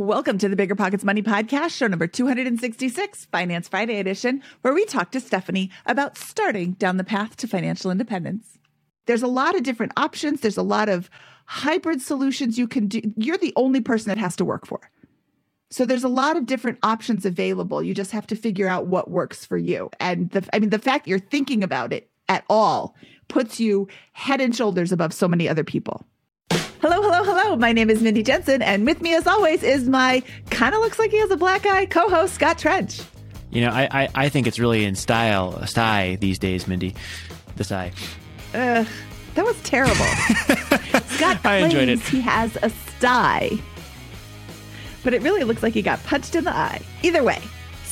Welcome to the Bigger Pockets Money Podcast, show number 266, Finance Friday edition, where we talk to Stephanie about starting down the path to financial independence. There's a lot of different options, there's a lot of hybrid solutions you can do. You're the only person that has to work for. So there's a lot of different options available. You just have to figure out what works for you. And the I mean the fact you're thinking about it at all puts you head and shoulders above so many other people. Hello, hello, hello. My name is Mindy Jensen, and with me, as always, is my kind of looks like he has a black eye co host, Scott Trench. You know, I, I, I think it's really in style, a sty these days, Mindy. The sty. Uh, that was terrible. Scott I enjoyed it. he has a sty, but it really looks like he got punched in the eye. Either way,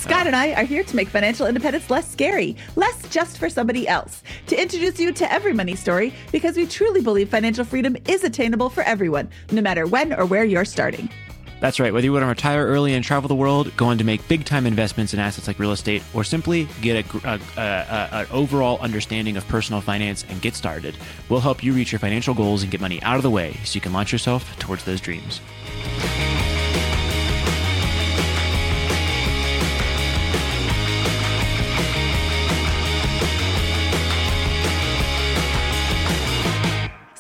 Scott and I are here to make financial independence less scary, less just for somebody else, to introduce you to every money story because we truly believe financial freedom is attainable for everyone, no matter when or where you're starting. That's right. Whether you want to retire early and travel the world, go on to make big time investments in assets like real estate, or simply get an overall understanding of personal finance and get started, we'll help you reach your financial goals and get money out of the way so you can launch yourself towards those dreams.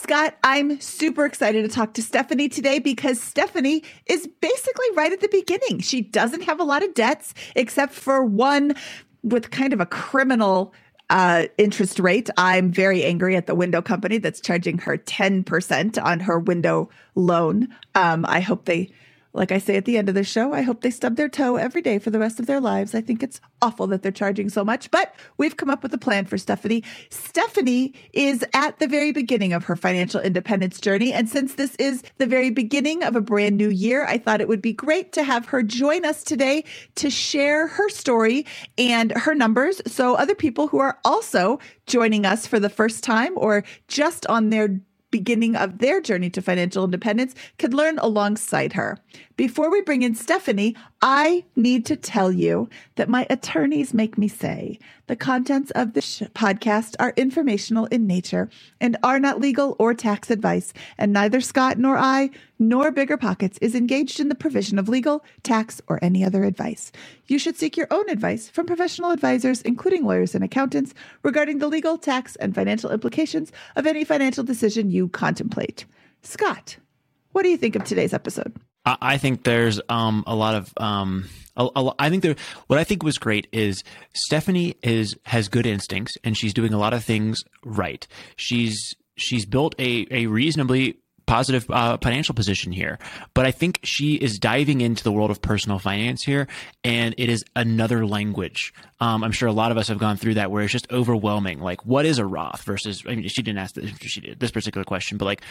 Scott, I'm super excited to talk to Stephanie today because Stephanie is basically right at the beginning. She doesn't have a lot of debts except for one with kind of a criminal uh, interest rate. I'm very angry at the window company that's charging her 10% on her window loan. Um, I hope they like I say at the end of the show, I hope they stub their toe every day for the rest of their lives. I think it's awful that they're charging so much, but we've come up with a plan for Stephanie. Stephanie is at the very beginning of her financial independence journey. And since this is the very beginning of a brand new year, I thought it would be great to have her join us today to share her story and her numbers. So other people who are also joining us for the first time or just on their beginning of their journey to financial independence could learn alongside her. Before we bring in Stephanie, I need to tell you that my attorneys make me say the contents of this podcast are informational in nature and are not legal or tax advice, and neither Scott nor I nor Bigger Pockets is engaged in the provision of legal, tax, or any other advice. You should seek your own advice from professional advisors, including lawyers and accountants, regarding the legal, tax, and financial implications of any financial decision you contemplate. Scott, what do you think of today's episode? I think there's um, a lot of um, a, a, I think there. What I think was great is Stephanie is has good instincts and she's doing a lot of things right. She's she's built a a reasonably positive uh, financial position here. But I think she is diving into the world of personal finance here, and it is another language. Um, I'm sure a lot of us have gone through that where it's just overwhelming. Like, what is a Roth versus? I mean, she didn't ask this, she did this particular question, but like,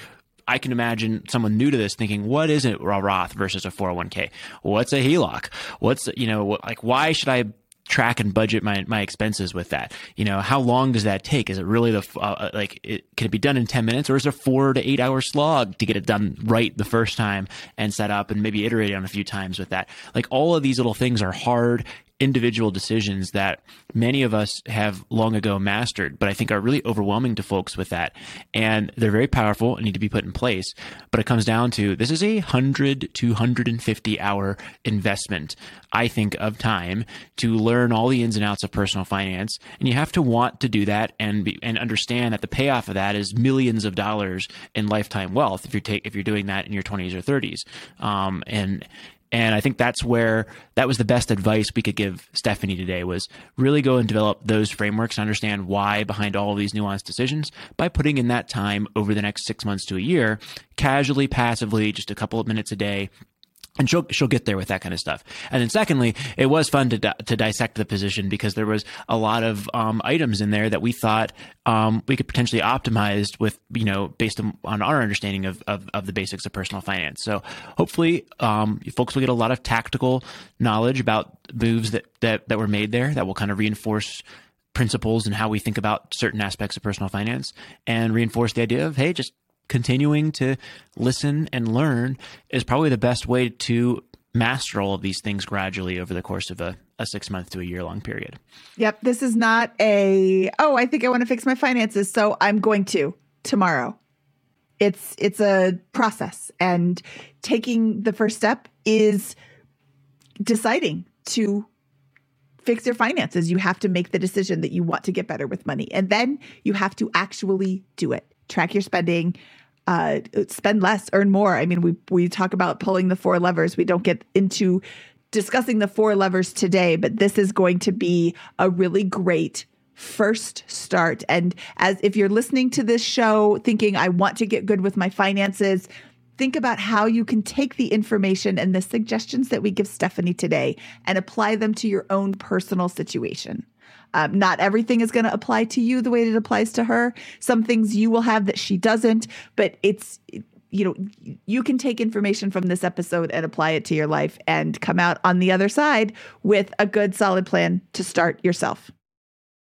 I can imagine someone new to this thinking, what is it, a Roth versus a 401k? What's a HELOC? What's, you know, like, why should I track and budget my, my expenses with that? You know, how long does that take? Is it really the, uh, uh like, it, can it be done in 10 minutes or is it a four to eight hour slog to get it done right the first time and set up and maybe iterate on a few times with that? Like, all of these little things are hard individual decisions that many of us have long ago mastered, but I think are really overwhelming to folks with that. And they're very powerful and need to be put in place. But it comes down to this is a 100 to 150 hour investment, I think, of time to learn all the ins and outs of personal finance. And you have to want to do that and be, and understand that the payoff of that is millions of dollars in lifetime wealth if you're take, if you're doing that in your 20s or 30s. Um, and and I think that's where that was the best advice we could give Stephanie today was really go and develop those frameworks and understand why behind all these nuanced decisions by putting in that time over the next six months to a year, casually, passively, just a couple of minutes a day and she'll she'll get there with that kind of stuff. And then secondly, it was fun to to dissect the position because there was a lot of um, items in there that we thought um, we could potentially optimize with you know based on, on our understanding of, of, of the basics of personal finance. So hopefully, um, folks will get a lot of tactical knowledge about moves that that that were made there that will kind of reinforce principles and how we think about certain aspects of personal finance and reinforce the idea of hey just continuing to listen and learn is probably the best way to master all of these things gradually over the course of a, a six month to a year long period. Yep. This is not a, oh, I think I want to fix my finances. So I'm going to tomorrow. It's it's a process and taking the first step is deciding to fix your finances. You have to make the decision that you want to get better with money. And then you have to actually do it. Track your spending, uh, spend less, earn more. I mean, we we talk about pulling the four levers. We don't get into discussing the four levers today, but this is going to be a really great first start. And as if you're listening to this show thinking, I want to get good with my finances, think about how you can take the information and the suggestions that we give Stephanie today and apply them to your own personal situation. Um, not everything is going to apply to you the way it applies to her. Some things you will have that she doesn't, but it's, you know, you can take information from this episode and apply it to your life and come out on the other side with a good, solid plan to start yourself.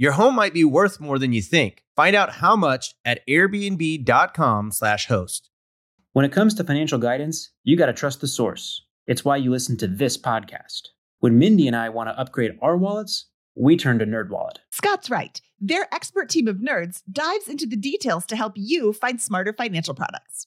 Your home might be worth more than you think. Find out how much at airbnb.com/host. When it comes to financial guidance, you got to trust the source. It's why you listen to this podcast. When Mindy and I want to upgrade our wallets, we turn to NerdWallet. Scott's right. Their expert team of nerds dives into the details to help you find smarter financial products.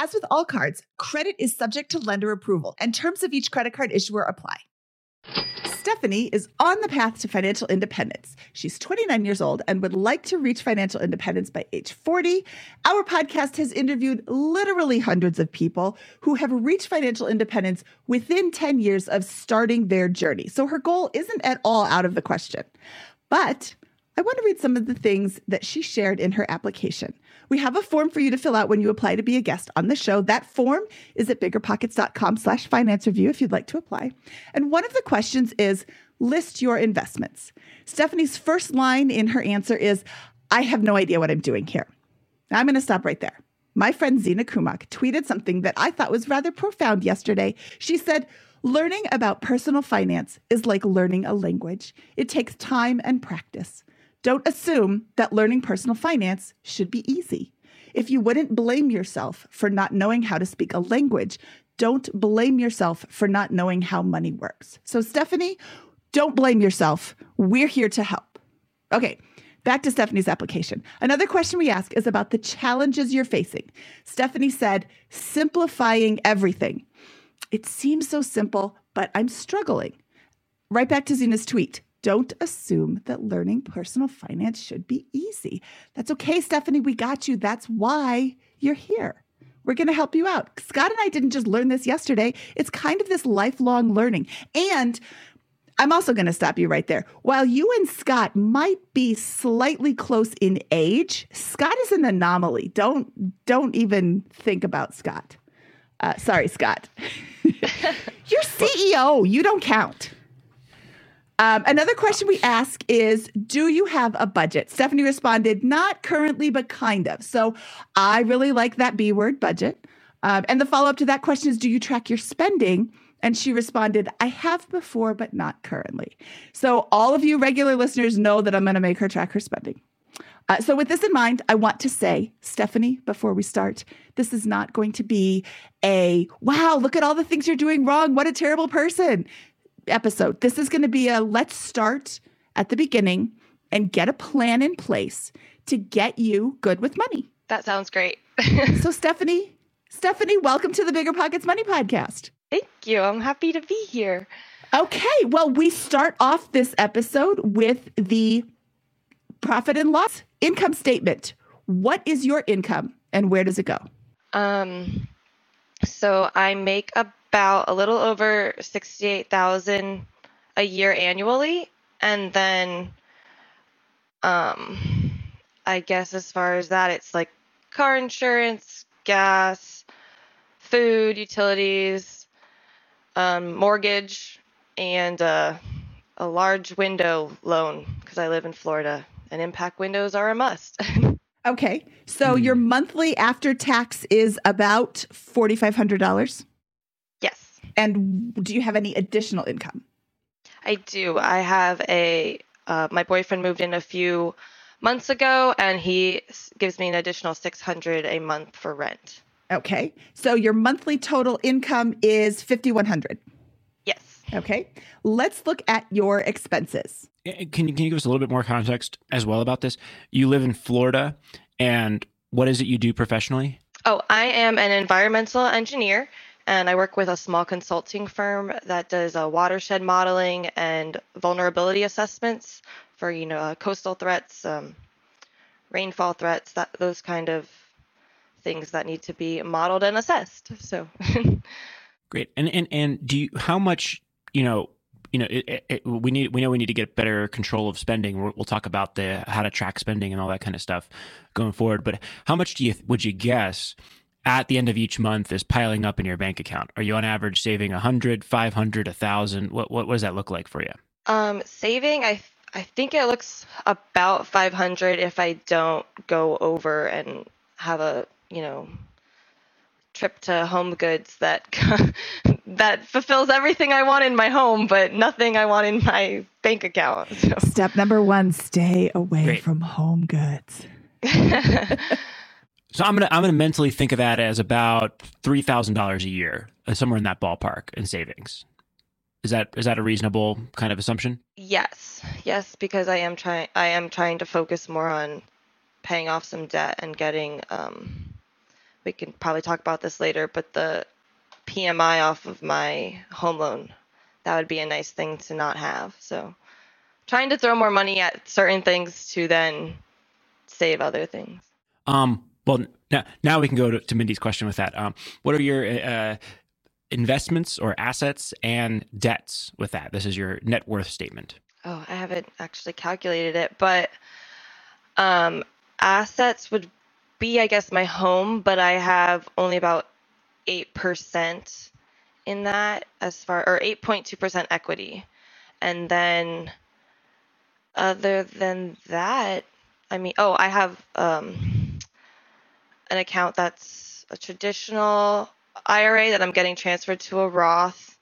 As with all cards, credit is subject to lender approval, and terms of each credit card issuer apply. Stephanie is on the path to financial independence. She's 29 years old and would like to reach financial independence by age 40. Our podcast has interviewed literally hundreds of people who have reached financial independence within 10 years of starting their journey. So her goal isn't at all out of the question. But I want to read some of the things that she shared in her application. We have a form for you to fill out when you apply to be a guest on the show. That form is at biggerpockets.com slash finance review if you'd like to apply. And one of the questions is list your investments. Stephanie's first line in her answer is, I have no idea what I'm doing here. I'm going to stop right there. My friend Zina Kumok tweeted something that I thought was rather profound yesterday. She said, Learning about personal finance is like learning a language. It takes time and practice. Don't assume that learning personal finance should be easy. If you wouldn't blame yourself for not knowing how to speak a language, don't blame yourself for not knowing how money works. So, Stephanie, don't blame yourself. We're here to help. Okay, back to Stephanie's application. Another question we ask is about the challenges you're facing. Stephanie said, simplifying everything. It seems so simple, but I'm struggling. Right back to Zina's tweet. Don't assume that learning personal finance should be easy. That's okay, Stephanie. We got you. That's why you're here. We're going to help you out. Scott and I didn't just learn this yesterday. It's kind of this lifelong learning. And I'm also going to stop you right there. While you and Scott might be slightly close in age, Scott is an anomaly. Don't don't even think about Scott. Uh, sorry, Scott. You're CEO. You don't count. Um, another question we ask is Do you have a budget? Stephanie responded, Not currently, but kind of. So I really like that B word budget. Um, and the follow up to that question is Do you track your spending? And she responded, I have before, but not currently. So, all of you regular listeners know that I'm going to make her track her spending. Uh, so, with this in mind, I want to say, Stephanie, before we start, this is not going to be a wow, look at all the things you're doing wrong. What a terrible person episode. This is going to be a let's start at the beginning and get a plan in place to get you good with money. That sounds great. so, Stephanie, Stephanie, welcome to the Bigger Pockets Money Podcast. Thank you. I'm happy to be here. Okay. Well, we start off this episode with the profit and loss income statement. What is your income and where does it go? Um, so I make about a little over 68,000 a year annually and then um I guess as far as that it's like car insurance, gas, food, utilities, um, mortgage, and uh, a large window loan because I live in Florida and impact windows are a must. okay. So your monthly after tax is about $4,500? yes, And do you have any additional income? I do. I have a, uh, my boyfriend moved in a few months ago and he gives me an additional 600 a month for rent. Okay. So your monthly total income is 5100 Yes. Okay. Let's look at your expenses. Can you, can you give us a little bit more context as well about this? You live in Florida, and what is it you do professionally? Oh, I am an environmental engineer and I work with a small consulting firm that does uh, watershed modeling and vulnerability assessments for, you know, uh, coastal threats, um, rainfall threats, that those kind of things that need to be modeled and assessed. So, Great. And and and do you how much you know? You know, it, it, we need we know we need to get better control of spending. We'll, we'll talk about the how to track spending and all that kind of stuff going forward. But how much do you would you guess at the end of each month is piling up in your bank account? Are you on average saving 100, 500, 1000? What what what does that look like for you? um, saving, I I think it looks about 500 if I don't go over and have a, you know, trip to Home Goods that that fulfills everything I want in my home, but nothing I want in my bank account. So. Step number one stay away Great. from home goods. So I'm gonna I'm gonna mentally think of that as about three thousand dollars a year, uh, somewhere in that ballpark in savings. Is that is that a reasonable kind of assumption? yes, yes, because I am trying I am trying to focus more on paying off some debt and getting. Um, we can probably talk about this later, but the PMI off of my home loan that would be a nice thing to not have. So, trying to throw more money at certain things to then save other things. Um, well, now now we can go to, to Mindy's question with that. Um, what are your uh, investments or assets and debts with that? This is your net worth statement. Oh, I haven't actually calculated it, but um, assets would be, I guess, my home, but I have only about 8% in that as far, or 8.2% equity. And then other than that, I mean, oh, I have um, an account that's a traditional IRA that I'm getting transferred to a Roth,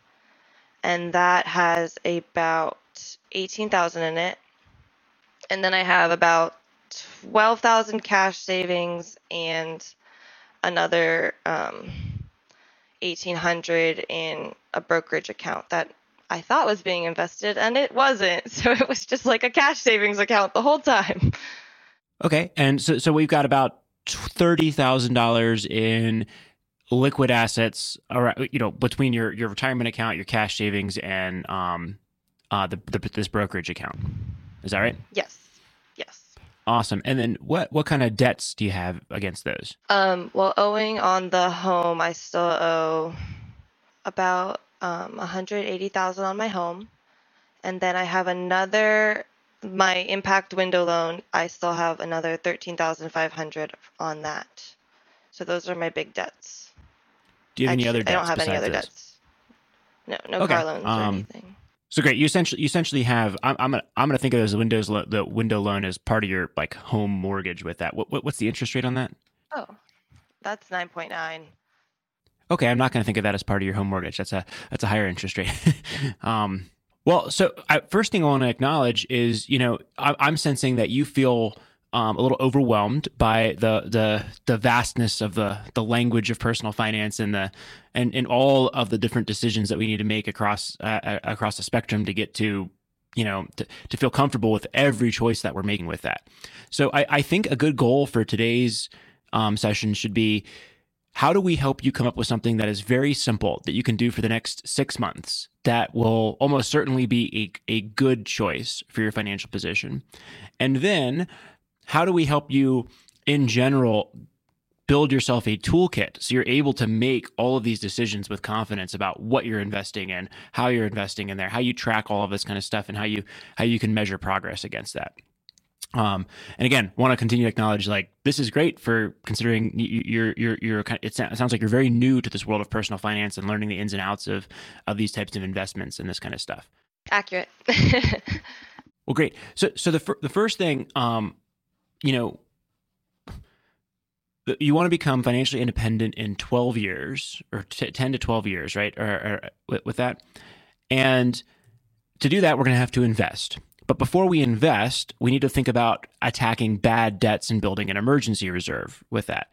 and that has about 18,000 in it. And then I have about 12,000 cash savings and another um, 1,800 in a brokerage account that I thought was being invested and it wasn't. So it was just like a cash savings account the whole time. Okay, and so so we've got about thirty thousand dollars in liquid assets, around, you know, between your your retirement account, your cash savings, and um, uh, the, the this brokerage account. Is that right? Yes. Awesome. And then what what kind of debts do you have against those? Um, well, owing on the home, I still owe about um, 180,000 on my home, and then I have another my impact window loan. I still have another 13,500 on that. So those are my big debts. Do you have any other debts? I don't have any other those? debts. No, no Okay, car loans or um, anything. So great. You essentially you essentially have. I'm I'm gonna I'm gonna think of those windows lo- the window loan as part of your like home mortgage with that. What, what what's the interest rate on that? Oh, that's 9.9. Okay, I'm not going to think of that as part of your home mortgage. That's a that's a higher interest rate. um, well, so I, first thing I want to acknowledge is, you know, I, am sensing that you feel um, a little overwhelmed by the the the vastness of the the language of personal finance and the and, and all of the different decisions that we need to make across uh, across the spectrum to get to you know to, to feel comfortable with every choice that we're making with that. So I, I think a good goal for today's um, session should be how do we help you come up with something that is very simple that you can do for the next six months that will almost certainly be a, a good choice for your financial position? And then how do we help you in general build yourself a toolkit so you're able to make all of these decisions with confidence about what you're investing in, how you're investing in there, how you track all of this kind of stuff and how you how you can measure progress against that. Um, and again, want to continue to acknowledge like this is great for considering you're you're you're kind of, it sounds like you're very new to this world of personal finance and learning the ins and outs of of these types of investments and this kind of stuff. Accurate. well, great. So so the fir- the first thing, um, you know, you want to become financially independent in 12 years or t- 10 to 12 years, right? Or, or with, that, and to do that, we're going to have to invest. But before we invest, we need to think about attacking bad debts and building an emergency reserve with that.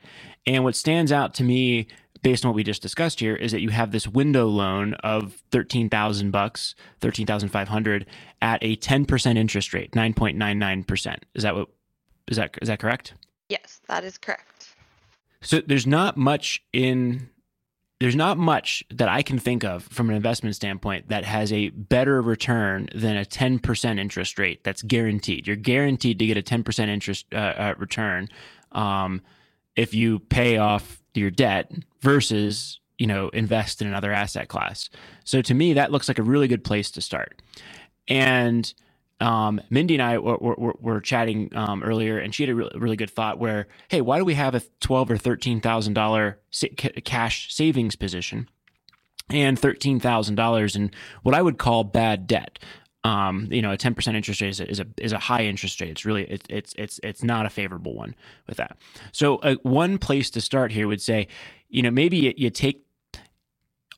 And what stands out to me based on what we just discussed here is that you have this window loan of 13,000 bucks, 13,500 at a 10% interest rate, 9.99%. Is that what is that is that correct? Yes, that is correct. So there's not much in there's not much that I can think of from an investment standpoint that has a better return than a 10% interest rate that's guaranteed. You're guaranteed to get a 10% interest uh, uh, return um, if you pay off your debt versus you know invest in another asset class. So to me, that looks like a really good place to start. And um, Mindy and I were, were, were chatting um, earlier, and she had a really, really, good thought. Where, hey, why do we have a twelve or thirteen thousand dollar cash savings position, and thirteen thousand dollars in what I would call bad debt? Um, you know, a ten percent interest rate is a, is a, is a high interest rate. It's really it, it's it's it's not a favorable one with that. So, uh, one place to start here would say, you know, maybe you, you take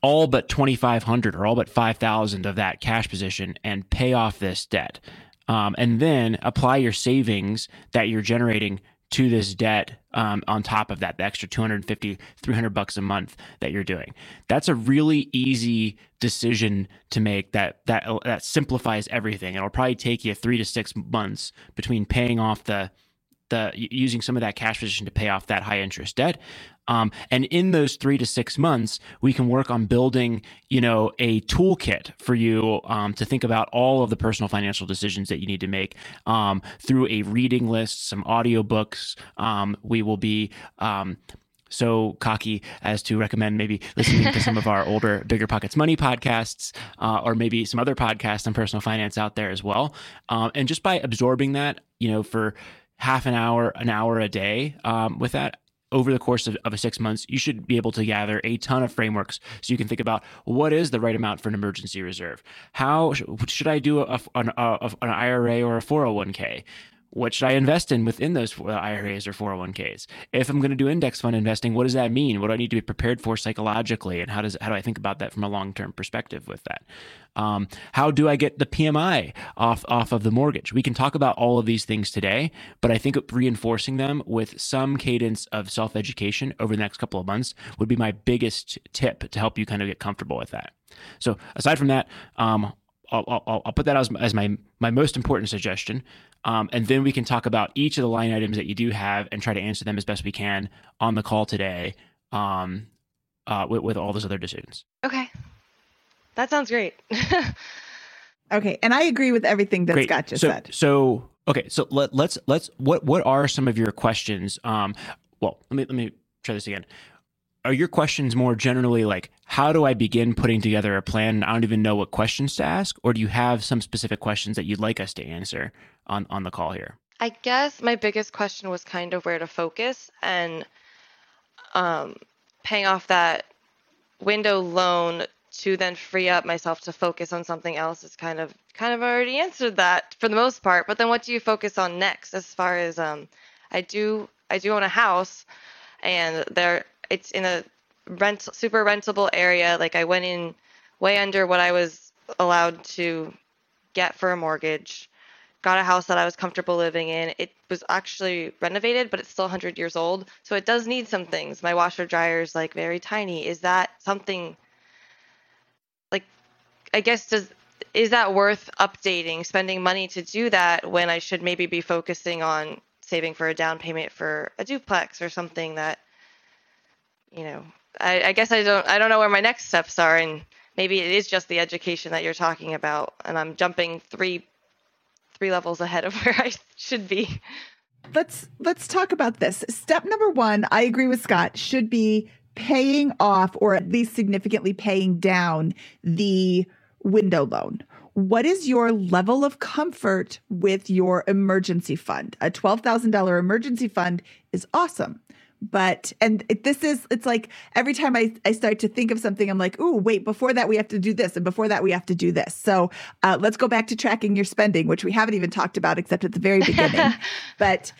all but 2500 or all but 5000 of that cash position and pay off this debt. Um, and then apply your savings that you're generating to this debt um, on top of that the extra 250 300 bucks a month that you're doing. That's a really easy decision to make that that that simplifies everything. It'll probably take you three to six months between paying off the the using some of that cash position to pay off that high interest debt um, and in those three to six months, we can work on building, you know, a toolkit for you um, to think about all of the personal financial decisions that you need to make um, through a reading list, some audiobooks. Um, we will be um, so cocky as to recommend maybe listening to some of our older Bigger Pockets Money podcasts, uh, or maybe some other podcasts on personal finance out there as well. Um, and just by absorbing that, you know, for half an hour, an hour a day um, with that, over the course of, of a six months, you should be able to gather a ton of frameworks so you can think about what is the right amount for an emergency reserve? How should I do a, an, a, an IRA or a 401k? What should I invest in within those IRAs or 401ks? If I'm going to do index fund investing, what does that mean? What do I need to be prepared for psychologically? And how does how do I think about that from a long term perspective with that? Um, how do I get the PMI off off of the mortgage? We can talk about all of these things today, but I think reinforcing them with some cadence of self education over the next couple of months would be my biggest tip to help you kind of get comfortable with that. So aside from that, um, I'll, I'll, I'll, put that as, as my my most important suggestion. Um, and then we can talk about each of the line items that you do have and try to answer them as best we can on the call today um, uh, with, with all those other decisions. Okay. That sounds great. okay. And I agree with everything that great. Scott just so, said. So, okay. So let, let's, let's, what, what are some of your questions? Um, well, let me, let me try this again are your questions more generally like how do i begin putting together a plan? I don't even know what questions to ask or do you have some specific questions that you'd like us to answer on on the call here? I guess my biggest question was kind of where to focus and um, paying off that window loan to then free up myself to focus on something else is kind of kind of already answered that for the most part. But then what do you focus on next as far as um, i do i do own a house and there it's in a rent super rentable area. Like I went in way under what I was allowed to get for a mortgage. Got a house that I was comfortable living in. It was actually renovated, but it's still 100 years old, so it does need some things. My washer dryer is like very tiny. Is that something like I guess does is that worth updating, spending money to do that when I should maybe be focusing on saving for a down payment for a duplex or something that you know I, I guess I don't I don't know where my next steps are and maybe it is just the education that you're talking about and I'm jumping three three levels ahead of where I should be. Let's let's talk about this. Step number 1, I agree with Scott, should be paying off or at least significantly paying down the window loan. What is your level of comfort with your emergency fund? A $12,000 emergency fund is awesome. But, and it, this is, it's like every time I, I start to think of something, I'm like, oh wait, before that we have to do this. And before that we have to do this. So uh, let's go back to tracking your spending, which we haven't even talked about except at the very beginning. but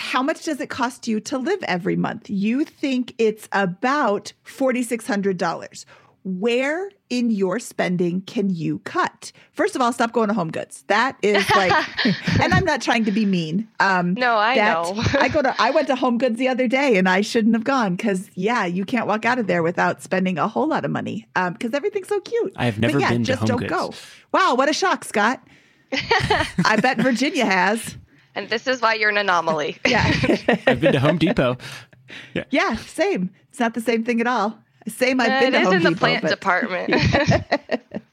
how much does it cost you to live every month? You think it's about $4,600 where in your spending can you cut? First of all, stop going to Home Goods. That is like, and I'm not trying to be mean. Um, no, I that, know. I go to. I went to Home Goods the other day, and I shouldn't have gone because yeah, you can't walk out of there without spending a whole lot of money because um, everything's so cute. I've never but yeah, been just to Home don't Goods. go. Wow, what a shock, Scott. I bet Virginia has. And this is why you're an anomaly. Yeah. I've been to Home Depot. Yeah. yeah, same. It's not the same thing at all. Same. I've been it to is in the Depot, plant but- department.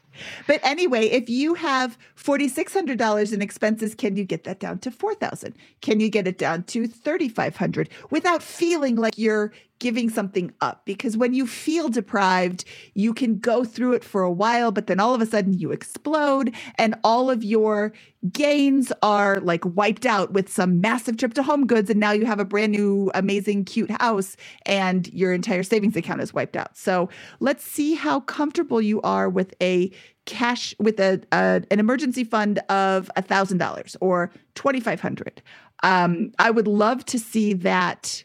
But anyway, if you have $4600 in expenses, can you get that down to 4000? Can you get it down to 3500 without feeling like you're giving something up? Because when you feel deprived, you can go through it for a while, but then all of a sudden you explode and all of your gains are like wiped out with some massive trip to home goods and now you have a brand new amazing cute house and your entire savings account is wiped out. So, let's see how comfortable you are with a cash with a, a an emergency fund of a thousand dollars or twenty five hundred. Um, I would love to see that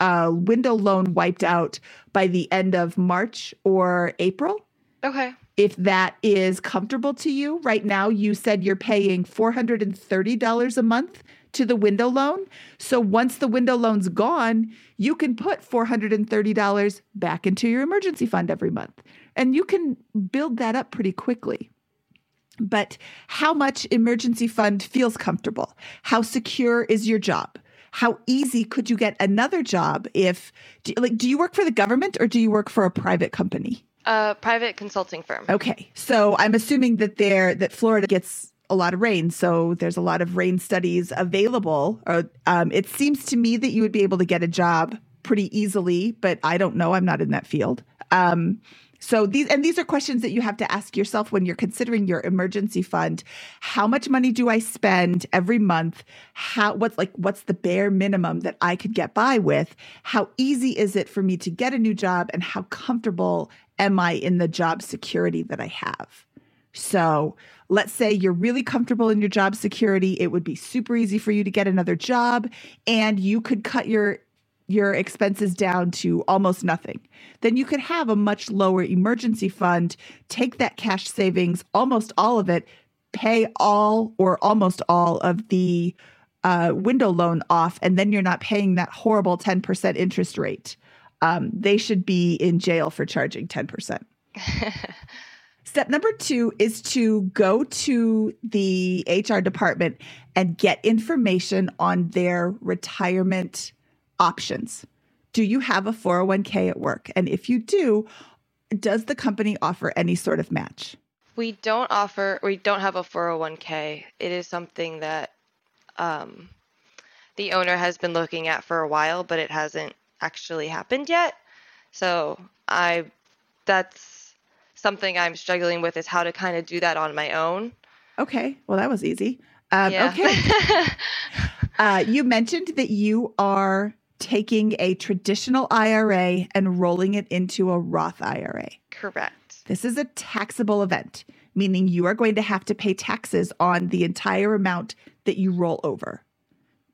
uh, window loan wiped out by the end of March or April. okay. If that is comfortable to you, right now you said you're paying four hundred and thirty dollars a month to the window loan. So once the window loan's gone, you can put four hundred and thirty dollars back into your emergency fund every month and you can build that up pretty quickly. But how much emergency fund feels comfortable? How secure is your job? How easy could you get another job if do, like do you work for the government or do you work for a private company? A private consulting firm. Okay. So I'm assuming that there that Florida gets a lot of rain, so there's a lot of rain studies available. Or um, it seems to me that you would be able to get a job pretty easily, but I don't know. I'm not in that field. Um, so these and these are questions that you have to ask yourself when you're considering your emergency fund. How much money do I spend every month? How what's like what's the bare minimum that I could get by with? How easy is it for me to get a new job and how comfortable am I in the job security that I have? So, let's say you're really comfortable in your job security, it would be super easy for you to get another job and you could cut your your expenses down to almost nothing. Then you could have a much lower emergency fund, take that cash savings, almost all of it, pay all or almost all of the uh, window loan off, and then you're not paying that horrible 10% interest rate. Um, they should be in jail for charging 10%. Step number two is to go to the HR department and get information on their retirement options. Do you have a 401k at work? And if you do, does the company offer any sort of match? We don't offer, we don't have a 401k. It is something that um, the owner has been looking at for a while, but it hasn't actually happened yet. So I, that's something I'm struggling with is how to kind of do that on my own. Okay, well, that was easy. Um, Yeah. Okay. uh, you mentioned that you are taking a traditional IRA and rolling it into a Roth IRA. Correct. This is a taxable event, meaning you are going to have to pay taxes on the entire amount that you roll over.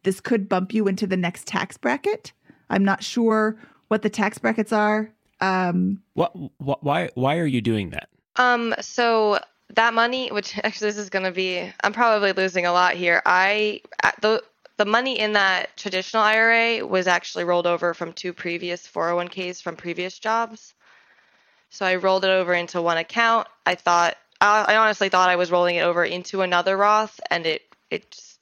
This could bump you into the next tax bracket. I'm not sure what the tax brackets are Um, What, wh- why why are you doing that? Um, so that money, which actually this is going to be, I'm probably losing a lot here. I the the money in that traditional IRA was actually rolled over from two previous 401ks from previous jobs. So I rolled it over into one account. I thought I, honestly thought I was rolling it over into another Roth, and it it just,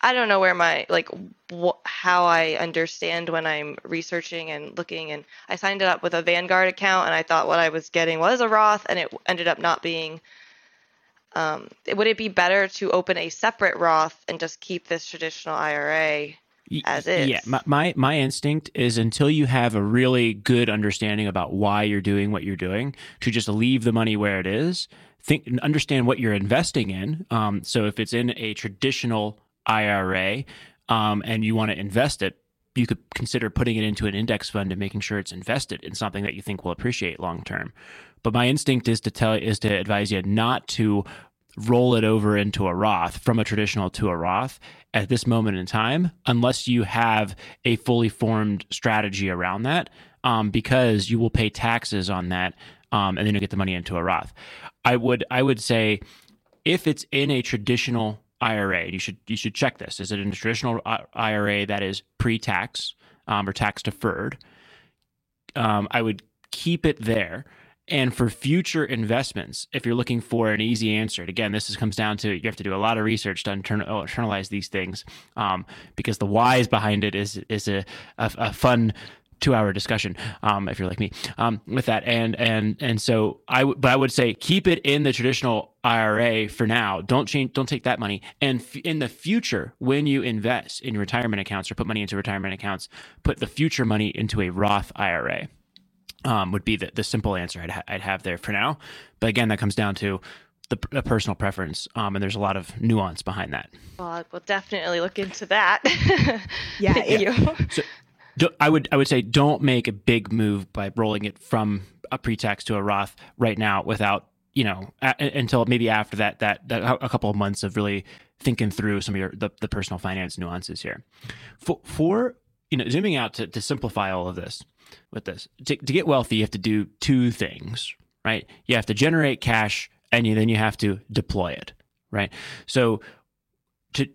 I don't know where my like wh- how I understand when I'm researching and looking, and I signed it up with a Vanguard account, and I thought what I was getting was a Roth, and it ended up not being. Um, would it be better to open a separate Roth and just keep this traditional IRA? As is. Yeah, my, my my instinct is until you have a really good understanding about why you're doing what you're doing, to just leave the money where it is. Think understand what you're investing in. Um, so if it's in a traditional IRA um, and you want to invest it, you could consider putting it into an index fund and making sure it's invested in something that you think will appreciate long term. But my instinct is to tell is to advise you not to roll it over into a Roth from a traditional to a Roth at this moment in time, unless you have a fully formed strategy around that, um, because you will pay taxes on that, um, and then you get the money into a Roth. I would I would say if it's in a traditional IRA, you should you should check this. Is it in a traditional IRA that is pre-tax um, or tax deferred? Um, I would keep it there. And for future investments, if you're looking for an easy answer, and again, this is, comes down to you have to do a lot of research to internal, internalize these things, um, because the whys behind it is is a, a, a fun two hour discussion um, if you're like me um, with that. And and and so I w- but I would say keep it in the traditional IRA for now. Don't change don't take that money. And f- in the future when you invest in retirement accounts or put money into retirement accounts put the future money into a Roth IRA um, would be the, the simple answer I'd, ha- I'd have there for now but again that comes down to the, the personal preference um, and there's a lot of nuance behind that Well, I will definitely look into that. Yeah, Thank it- you. Do- I would I would say don't make a big move by rolling it from a pre-tax to a Roth right now without you know a- until maybe after that, that that a couple of months of really thinking through some of your the, the personal finance nuances here. For, for you know zooming out to, to simplify all of this with this. To, to get wealthy you have to do two things right? You have to generate cash and you, then you have to deploy it right? So to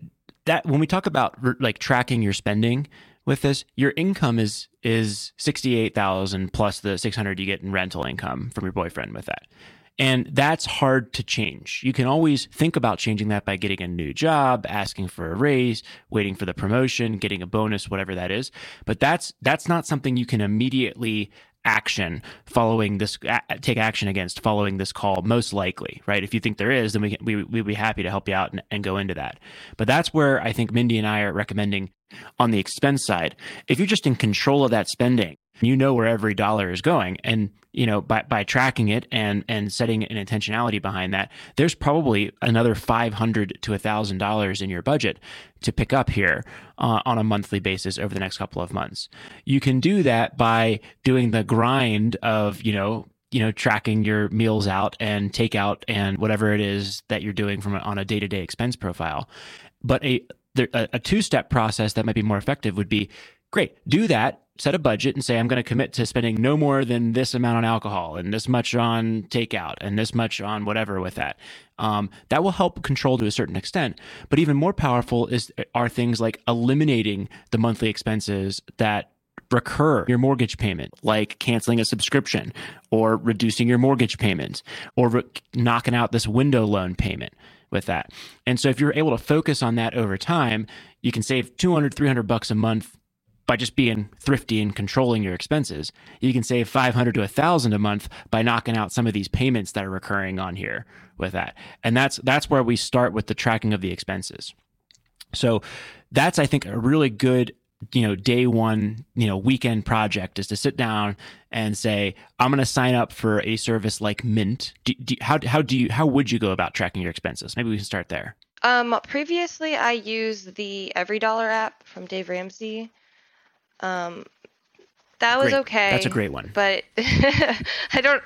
that when we talk about like tracking your spending with this, your income is is sixty eight thousand plus the six hundred you get in rental income from your boyfriend with that. And that's hard to change. You can always think about changing that by getting a new job, asking for a raise, waiting for the promotion, getting a bonus, whatever that is. But that's that's not something you can immediately action following this take action against following this call most likely right if you think there is then we we we'd be happy to help you out and, and go into that but that's where i think mindy and i are recommending on the expense side if you're just in control of that spending you know where every dollar is going. And you know by, by tracking it and and setting an intentionality behind that there's probably another 500 to $1000 in your budget to pick up here uh, on a monthly basis over the next couple of months. You can do that by doing the grind of you know you know tracking your meals out and takeout and whatever it is that you're doing from a, on a day-to-day expense profile. But a, a two-step process that might be more effective would be great do that set a budget and say i'm going to commit to spending no more than this amount on alcohol and this much on takeout and this much on whatever with that um, that will help control to a certain extent but even more powerful is are things like eliminating the monthly expenses that recur your mortgage payment, like canceling a subscription or reducing your mortgage payment or re- knocking out this window loan payment with that. And so if you're able to focus on that over time, you can save 200, 300 bucks a month by just being thrifty and controlling your expenses. You can save 500 to 1000 a month by knocking out some of these payments that are recurring on here with that. And that's that's where we start with the tracking of the expenses. So that's I think a really good you know day one you know weekend project is to sit down and say i'm going to sign up for a service like mint do, do, how, how do you how would you go about tracking your expenses maybe we can start there Um, previously, I used the Every Dollar app from Dave Ramsey. Um, that was Great. okay. that's a great one but I don't,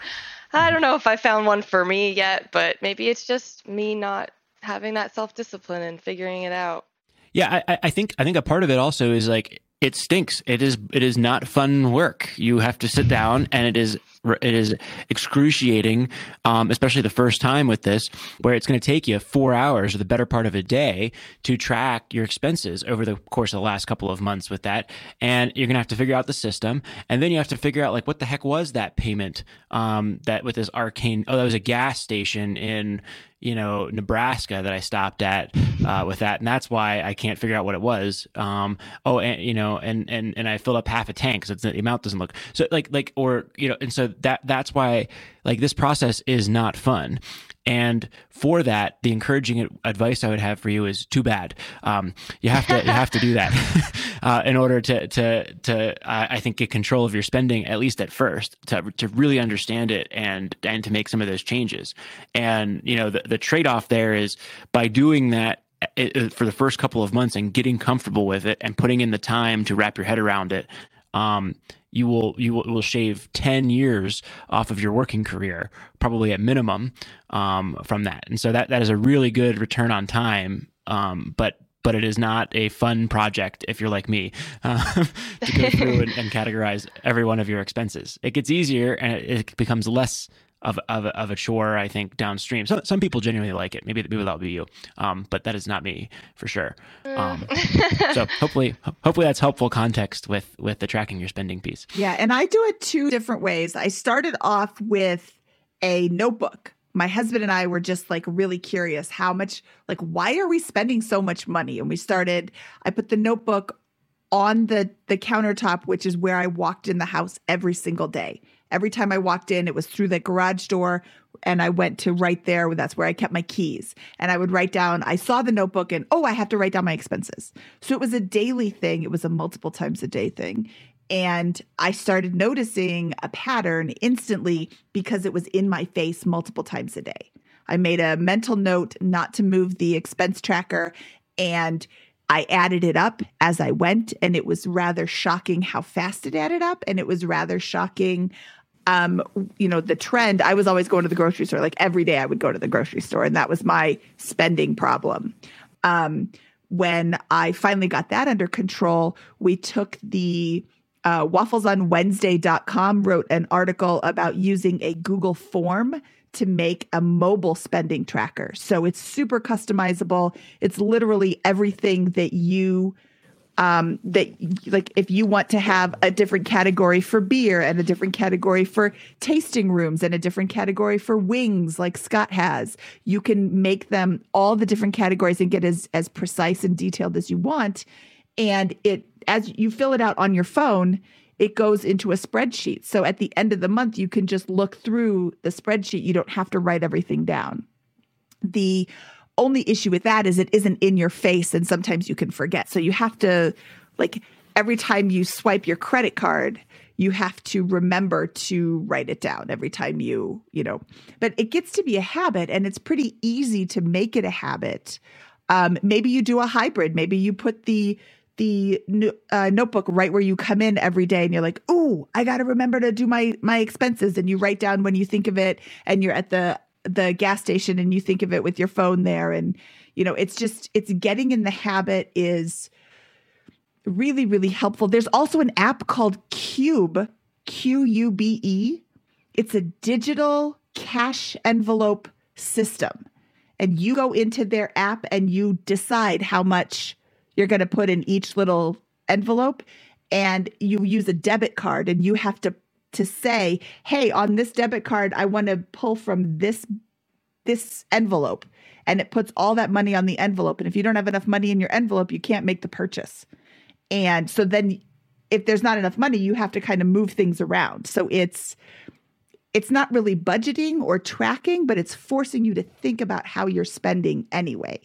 I don't know if I found one for me yet. But maybe it's just me not having that self discipline and figuring it out. Yeah, I, I think I think a part of it also is like it stinks. It is it is not fun work. You have to sit down, and it is it is excruciating, um, especially the first time with this, where it's going to take you four hours or the better part of a day to track your expenses over the course of the last couple of months with that. And you're going to have to figure out the system. And then you have to figure out, like, what the heck was that payment um, that with this arcane? Oh, that was a gas station in you know Nebraska that I stopped at uh, with that, and that's why I can't figure out what it was. Um, oh, and you know, and and and I filled up half a tank because the amount doesn't look so like like or you know, and so that that's why like this process is not fun. And for that, the encouraging advice I would have for you is too bad. Um, you have to you have to do that uh, in order to to to uh, I think get control of your spending at least at first to to really understand it and and to make some of those changes. And you know the the trade off there is by doing that it, for the first couple of months and getting comfortable with it and putting in the time to wrap your head around it um, you will you will, will, shave 10 years off of your working career probably at minimum um, from that. And so that that is a really good return on time um, but but it is not a fun project if you're like me uh, to go through and, and, categorize every one of your expenses. It gets easier and it, it becomes less of, of, of a chore, I think, downstream. Some, some people genuinely like it. Maybe, maybe that'll be you. Um, but that is not me for sure. Um, so hopefully, hopefully that's helpful context with, with the tracking your spending piece. Yeah. And I do it two different ways. I started off with a notebook. My husband and I were just like really curious how much, like, why are we spending so much money? And we started, I put the notebook on the the countertop which is where I walked in the house every single day Every time I walked in, it was through the garage door and I went to right there. That's where I kept my keys. And I would write down, I saw the notebook and, oh, I have to write down my expenses. So it was a daily thing, it was a multiple times a day thing. And I started noticing a pattern instantly because it was in my face multiple times a day. I made a mental note not to move the expense tracker and I added it up as I went, and it was rather shocking how fast it added up. And it was rather shocking um, you know, the trend, I was always going to the grocery store. Like every day I would go to the grocery store, and that was my spending problem. Um, when I finally got that under control, we took the uh, wafflesonwednesday.com wrote an article about using a Google form to make a mobile spending tracker. So it's super customizable. It's literally everything that you um, that like if you want to have a different category for beer and a different category for tasting rooms and a different category for wings like Scott has, you can make them all the different categories and get as as precise and detailed as you want. And it as you fill it out on your phone, it goes into a spreadsheet. So at the end of the month, you can just look through the spreadsheet. You don't have to write everything down. The only issue with that is it isn't in your face and sometimes you can forget. So you have to like every time you swipe your credit card, you have to remember to write it down every time you, you know. But it gets to be a habit and it's pretty easy to make it a habit. Um, maybe you do a hybrid. Maybe you put the the uh, notebook right where you come in every day and you're like oh i got to remember to do my my expenses and you write down when you think of it and you're at the the gas station and you think of it with your phone there. And you know it's just it's getting in the habit is really really helpful. There's also an app called Qube q u b e. It's a digital cash envelope system. And you go into their app and you decide how much you're going to put in each little envelope. And you use a debit card and you have to to say, "Hey, on this debit card, I want to pull from this this envelope." And it puts all that money on the envelope. And if you don't have enough money in your envelope, you can't make the purchase. And so then if there's not enough money, you have to kind of move things around. So it's it's not really budgeting or tracking, but it's forcing you to think about how you're spending anyway.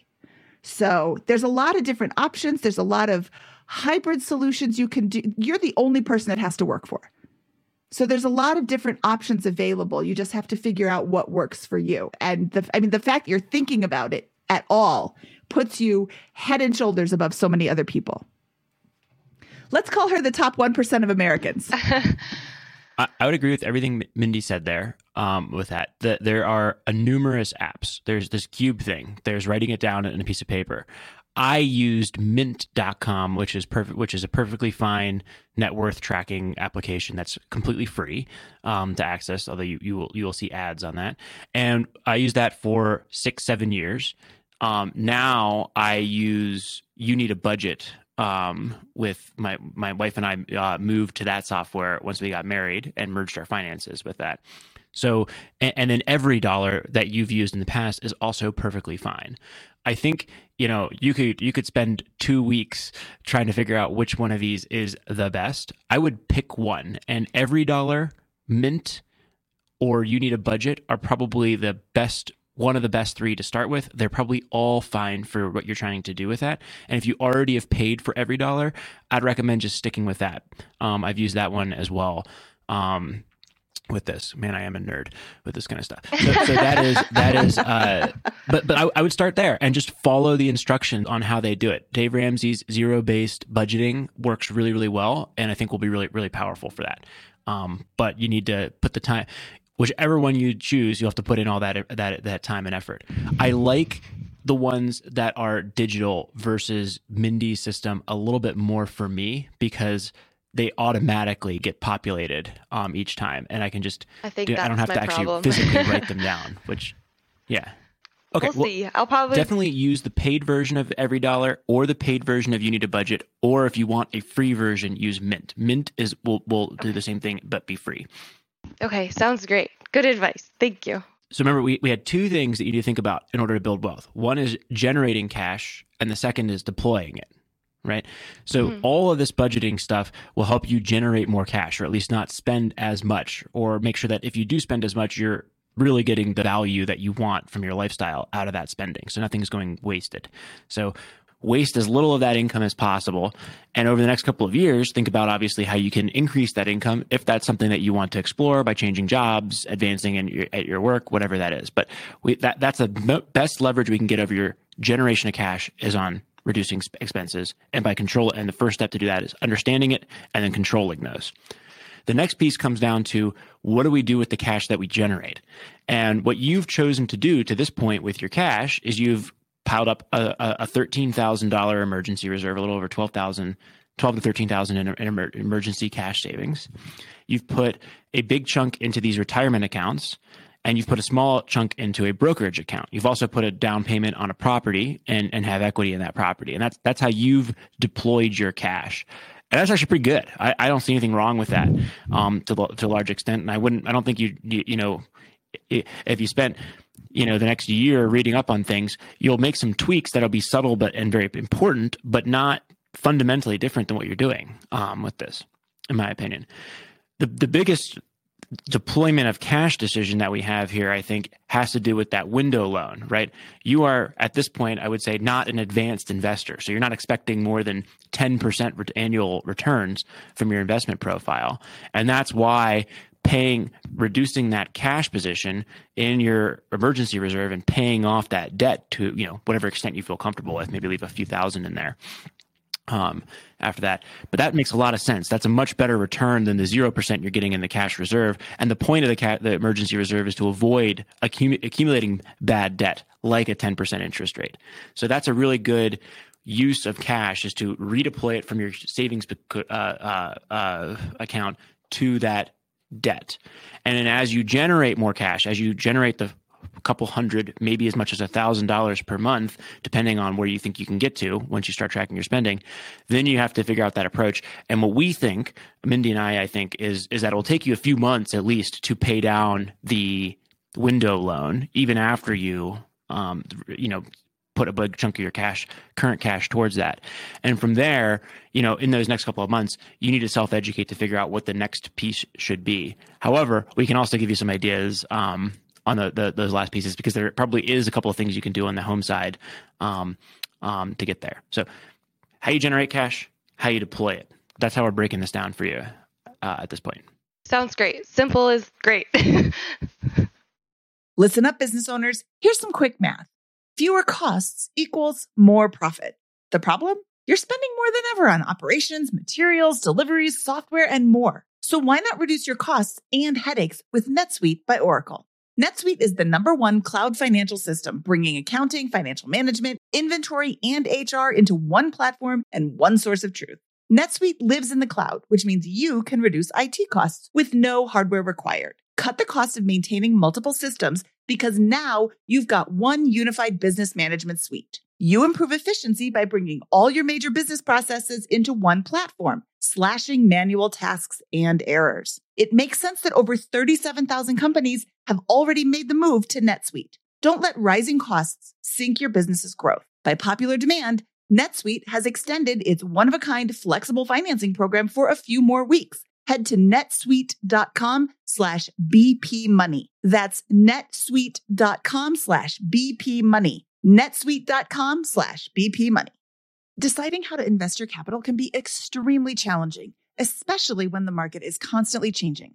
So there's a lot of different options. There's a lot of hybrid solutions you can do. You're the only person that has to work for. So there's a lot of different options available. You just have to figure out what works for you. And the I mean the fact you're thinking about it at all puts you head and shoulders above so many other people. Let's call her the top 1% of Americans. I, I would agree with everything Mindy said there. Um, with that, that there are numerous apps. There's this Qube thing. There's writing it down in a piece of paper. I used mint.com, which is perfect, which is a perfectly fine net worth tracking application that's completely free um, to access, although you, you will you will see ads on that. And I used that for six, seven years. Um, now I use you need a budget um, with my my wife and I uh, moved to that software once we got married and merged our finances with that. So, and, and then EveryDollar that you've used in the past is also perfectly fine. I think you know you could you could spend two weeks trying to figure out which one of these is the best. I would pick one, and EveryDollar, Mint, or you need a budget are probably the best one of the best three to start with. They're probably all fine for what you're trying to do with that. And if you already have paid for EveryDollar, I'd recommend just sticking with that. Um, I've used that one as well. Um, with this, man, I am a nerd with this kind of stuff. So, so that is that is, uh, but but I, I would start there and just follow the instructions on how they do it. Dave Ramsey's zero based budgeting works really really well, and I think will be really really powerful for that. Um, but you need to put the time whichever one you choose, you'll have to put in all that that that time and effort. I like the ones that are digital versus Mindy's system a little bit more for me because they automatically get populated um, each time, and I can just I think do, I don't have to actually problem. physically write them down. Which, yeah, okay. we'll, see. I'll probably definitely use the paid version of EveryDollar or the paid version of you need a budget or if you want a free version use mint mint is will will do the same thing but be free Okay, sounds great. Good advice. Thank you. so remember we, we had two things that you need to think about in order to build wealth one is generating cash and the second is deploying it right? So Mhm. all of this budgeting stuff will help you generate more cash or at least not spend as much or make sure that if you do spend as much you're really getting the value that you want from your lifestyle out of that spending. So nothing's going wasted. So waste as little of that income as possible. And over the next couple of years think about obviously how you can increase that income if that's something that you want to explore by changing jobs advancing in your, at your work whatever that is. But we, that that's the best leverage we can get over your generation of cash is on reducing expenses and by control and the first step to do that is understanding it and then controlling those the next piece comes down to what do we do with the cash that we generate? And what you've chosen to do to this point with your cash is you've piled up a, a a $13,000 emergency reserve, a little over 12,000, 12 to 13,000 in, in emer- emergency cash savings. You've put a big chunk into these retirement accounts and you've put a small chunk into a brokerage account. You've also put a down payment on a property and, and have equity in that property. And that's that's how you've deployed your cash. And that's actually pretty good. I, I don't see anything wrong with that um, to, to a large extent. And I wouldn't, I don't think you, you, you know, if you spent, you know, the next year reading up on things, you'll make some tweaks that'll be subtle but and very important, but not fundamentally different than what you're doing um, with this, in my opinion. The the biggest deployment of cash decision that we have here, I think, has to do with that window loan, right? You are at this point, I would say, not an advanced investor. So you're not expecting more than 10% ret- annual returns from your investment profile. And that's why paying, reducing that cash position in your emergency reserve and paying off that debt to, you know, whatever extent you feel comfortable with, maybe leave a few thousand in there um, after that. But that makes a lot of sense. That's a much better return than the zero percent you're getting in the cash reserve. And the point of the ca- the emergency reserve is to avoid accumu- accumulating bad debt, like a ten percent interest rate. So that's a really good use of cash is to redeploy it from your savings uh, uh, uh, account to that debt. And then as you generate more cash, as you generate the couple hundred, maybe as much as a thousand dollars per month, depending on where you think you can get to once you start tracking your spending. Then you have to figure out that approach. And what we think, Mindy and I, I think, is is that it will take you a few months at least to pay down the window loan, even after you, um, you know, put a big chunk of your cash, current cash towards that. And from there, you know, in those next couple of months, you need to self educate to figure out what the next piece should be. However, we can also give you some ideas um, on the, the, those last pieces because there probably is a couple of things you can do on the home side um, um, to get there. So, how you generate cash, how you deploy it. That's how we're breaking this down for you uh, at this point. Sounds great. Simple is great. Listen up, business owners. Here's some quick math fewer costs equals more profit. The problem? You're spending more than ever on operations, materials, deliveries, software, and more. So why not reduce your costs and headaches with NetSuite by Oracle? NetSuite is the number one cloud financial system, bringing accounting, financial management, inventory, and HR into one platform and one source of truth. NetSuite lives in the cloud, which means you can reduce IT costs with no hardware required. Cut the cost of maintaining multiple systems because now you've got one unified business management suite. You improve efficiency by bringing all your major business processes into one platform, slashing manual tasks and errors. It makes sense that over 37,000 companies have already made the move to NetSuite. Don't let rising costs sink your business's growth. By popular demand, NetSuite has extended its one of a kind flexible financing program for a few more weeks. Head to netsuite.com slash BP money. That's netsuite.com slash BP money. netsuite.com slash BP money. Deciding how to invest your capital can be extremely challenging, especially when the market is constantly changing.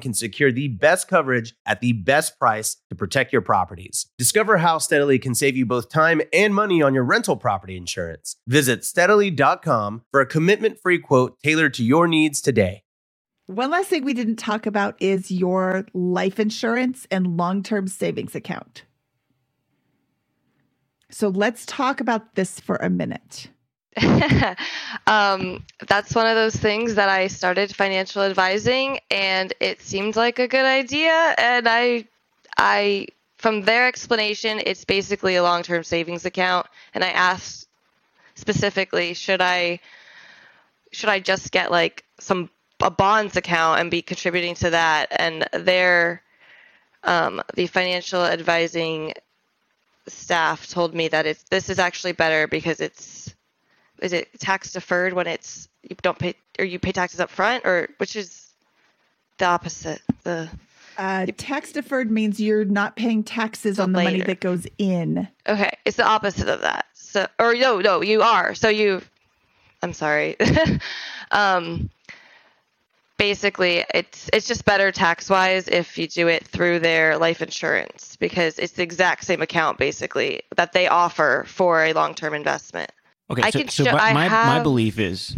can secure the best coverage at the best price to protect your properties. Discover how Steadily can save you both time and money on your rental property insurance. Visit steadily.com for a commitment free quote tailored to your needs today. One last thing we didn't talk about is your life insurance and long term savings account. So let's talk about this for a minute. um, that's one of those things that I started financial advising, and it seemed like a good idea. And I, I, from their explanation, it's basically a long-term savings account. And I asked specifically, should I, should I just get like some a bonds account and be contributing to that? And their, um, the financial advising staff told me that it's this is actually better because it's is it tax deferred when it's you don't pay or you pay taxes up front or which is the opposite the? Uh, tax deferred means you're not paying taxes on the money that goes in. okay it's the opposite of that. So or no no you are. So you i'm sorry. Um basically it's it's just better tax wise if you do it through their life insurance because it's the exact same account basically that they offer for a long-term investment Okay, I so, can so show- my, my, my belief is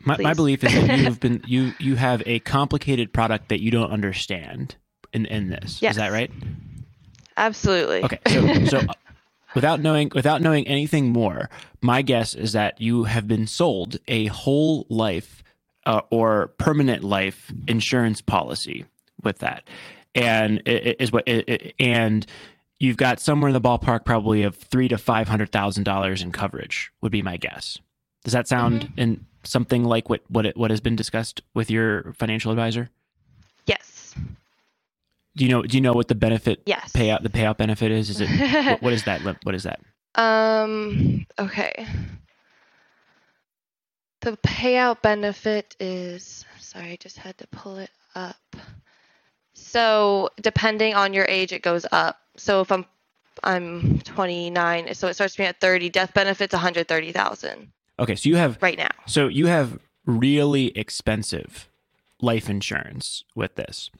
my, my belief is that you've been you you have a complicated product that you don't understand in in this. Yes. Is that right? absolutely Okay, so so without knowing without knowing anything more, my guess is that you have been sold a whole life uh, or permanent life insurance policy with that, and it, it is what it- and you've got somewhere in the ballpark probably of three to five hundred thousand dollars in coverage would be my guess. Does that sound in something like what what it, what has been discussed with your financial advisor? yes Do you know do you know what the benefit yes payout the payout benefit is? Is it what, what is that? What is that? Um, okay. The payout benefit is, sorry, I just had to pull it up. So, depending on your age, it goes up. So, if I'm I'm 29, so it starts me at 30. Death benefit's 130,000 Okay, so you have right now. so you have really expensive life insurance with this.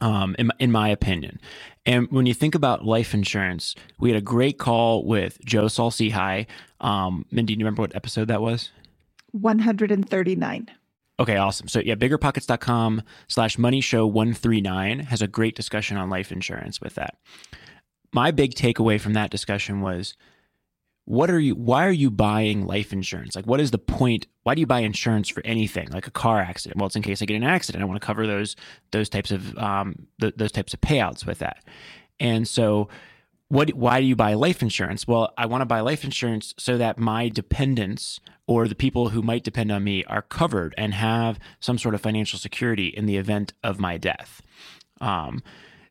Um, in, in my opinion, and when you think about life insurance, we had a great call with Joe Saul-Sehy. Um, Mindy, do you remember what episode that was? 139. Okay, awesome. So yeah, biggerpockets.com slash money show 139 has a great discussion on life insurance with that. My big takeaway from that discussion was what are you why are you buying life insurance? Like what is the point? Why do you buy insurance for anything? Like a car accident? Well, it's in case I get an accident. I want to cover those those types of um th- those types of payouts with that. And so what why do you buy life insurance? Well, I want to buy life insurance so that my dependents or the people who might depend on me are covered and have some sort of financial security in the event of my death. Um,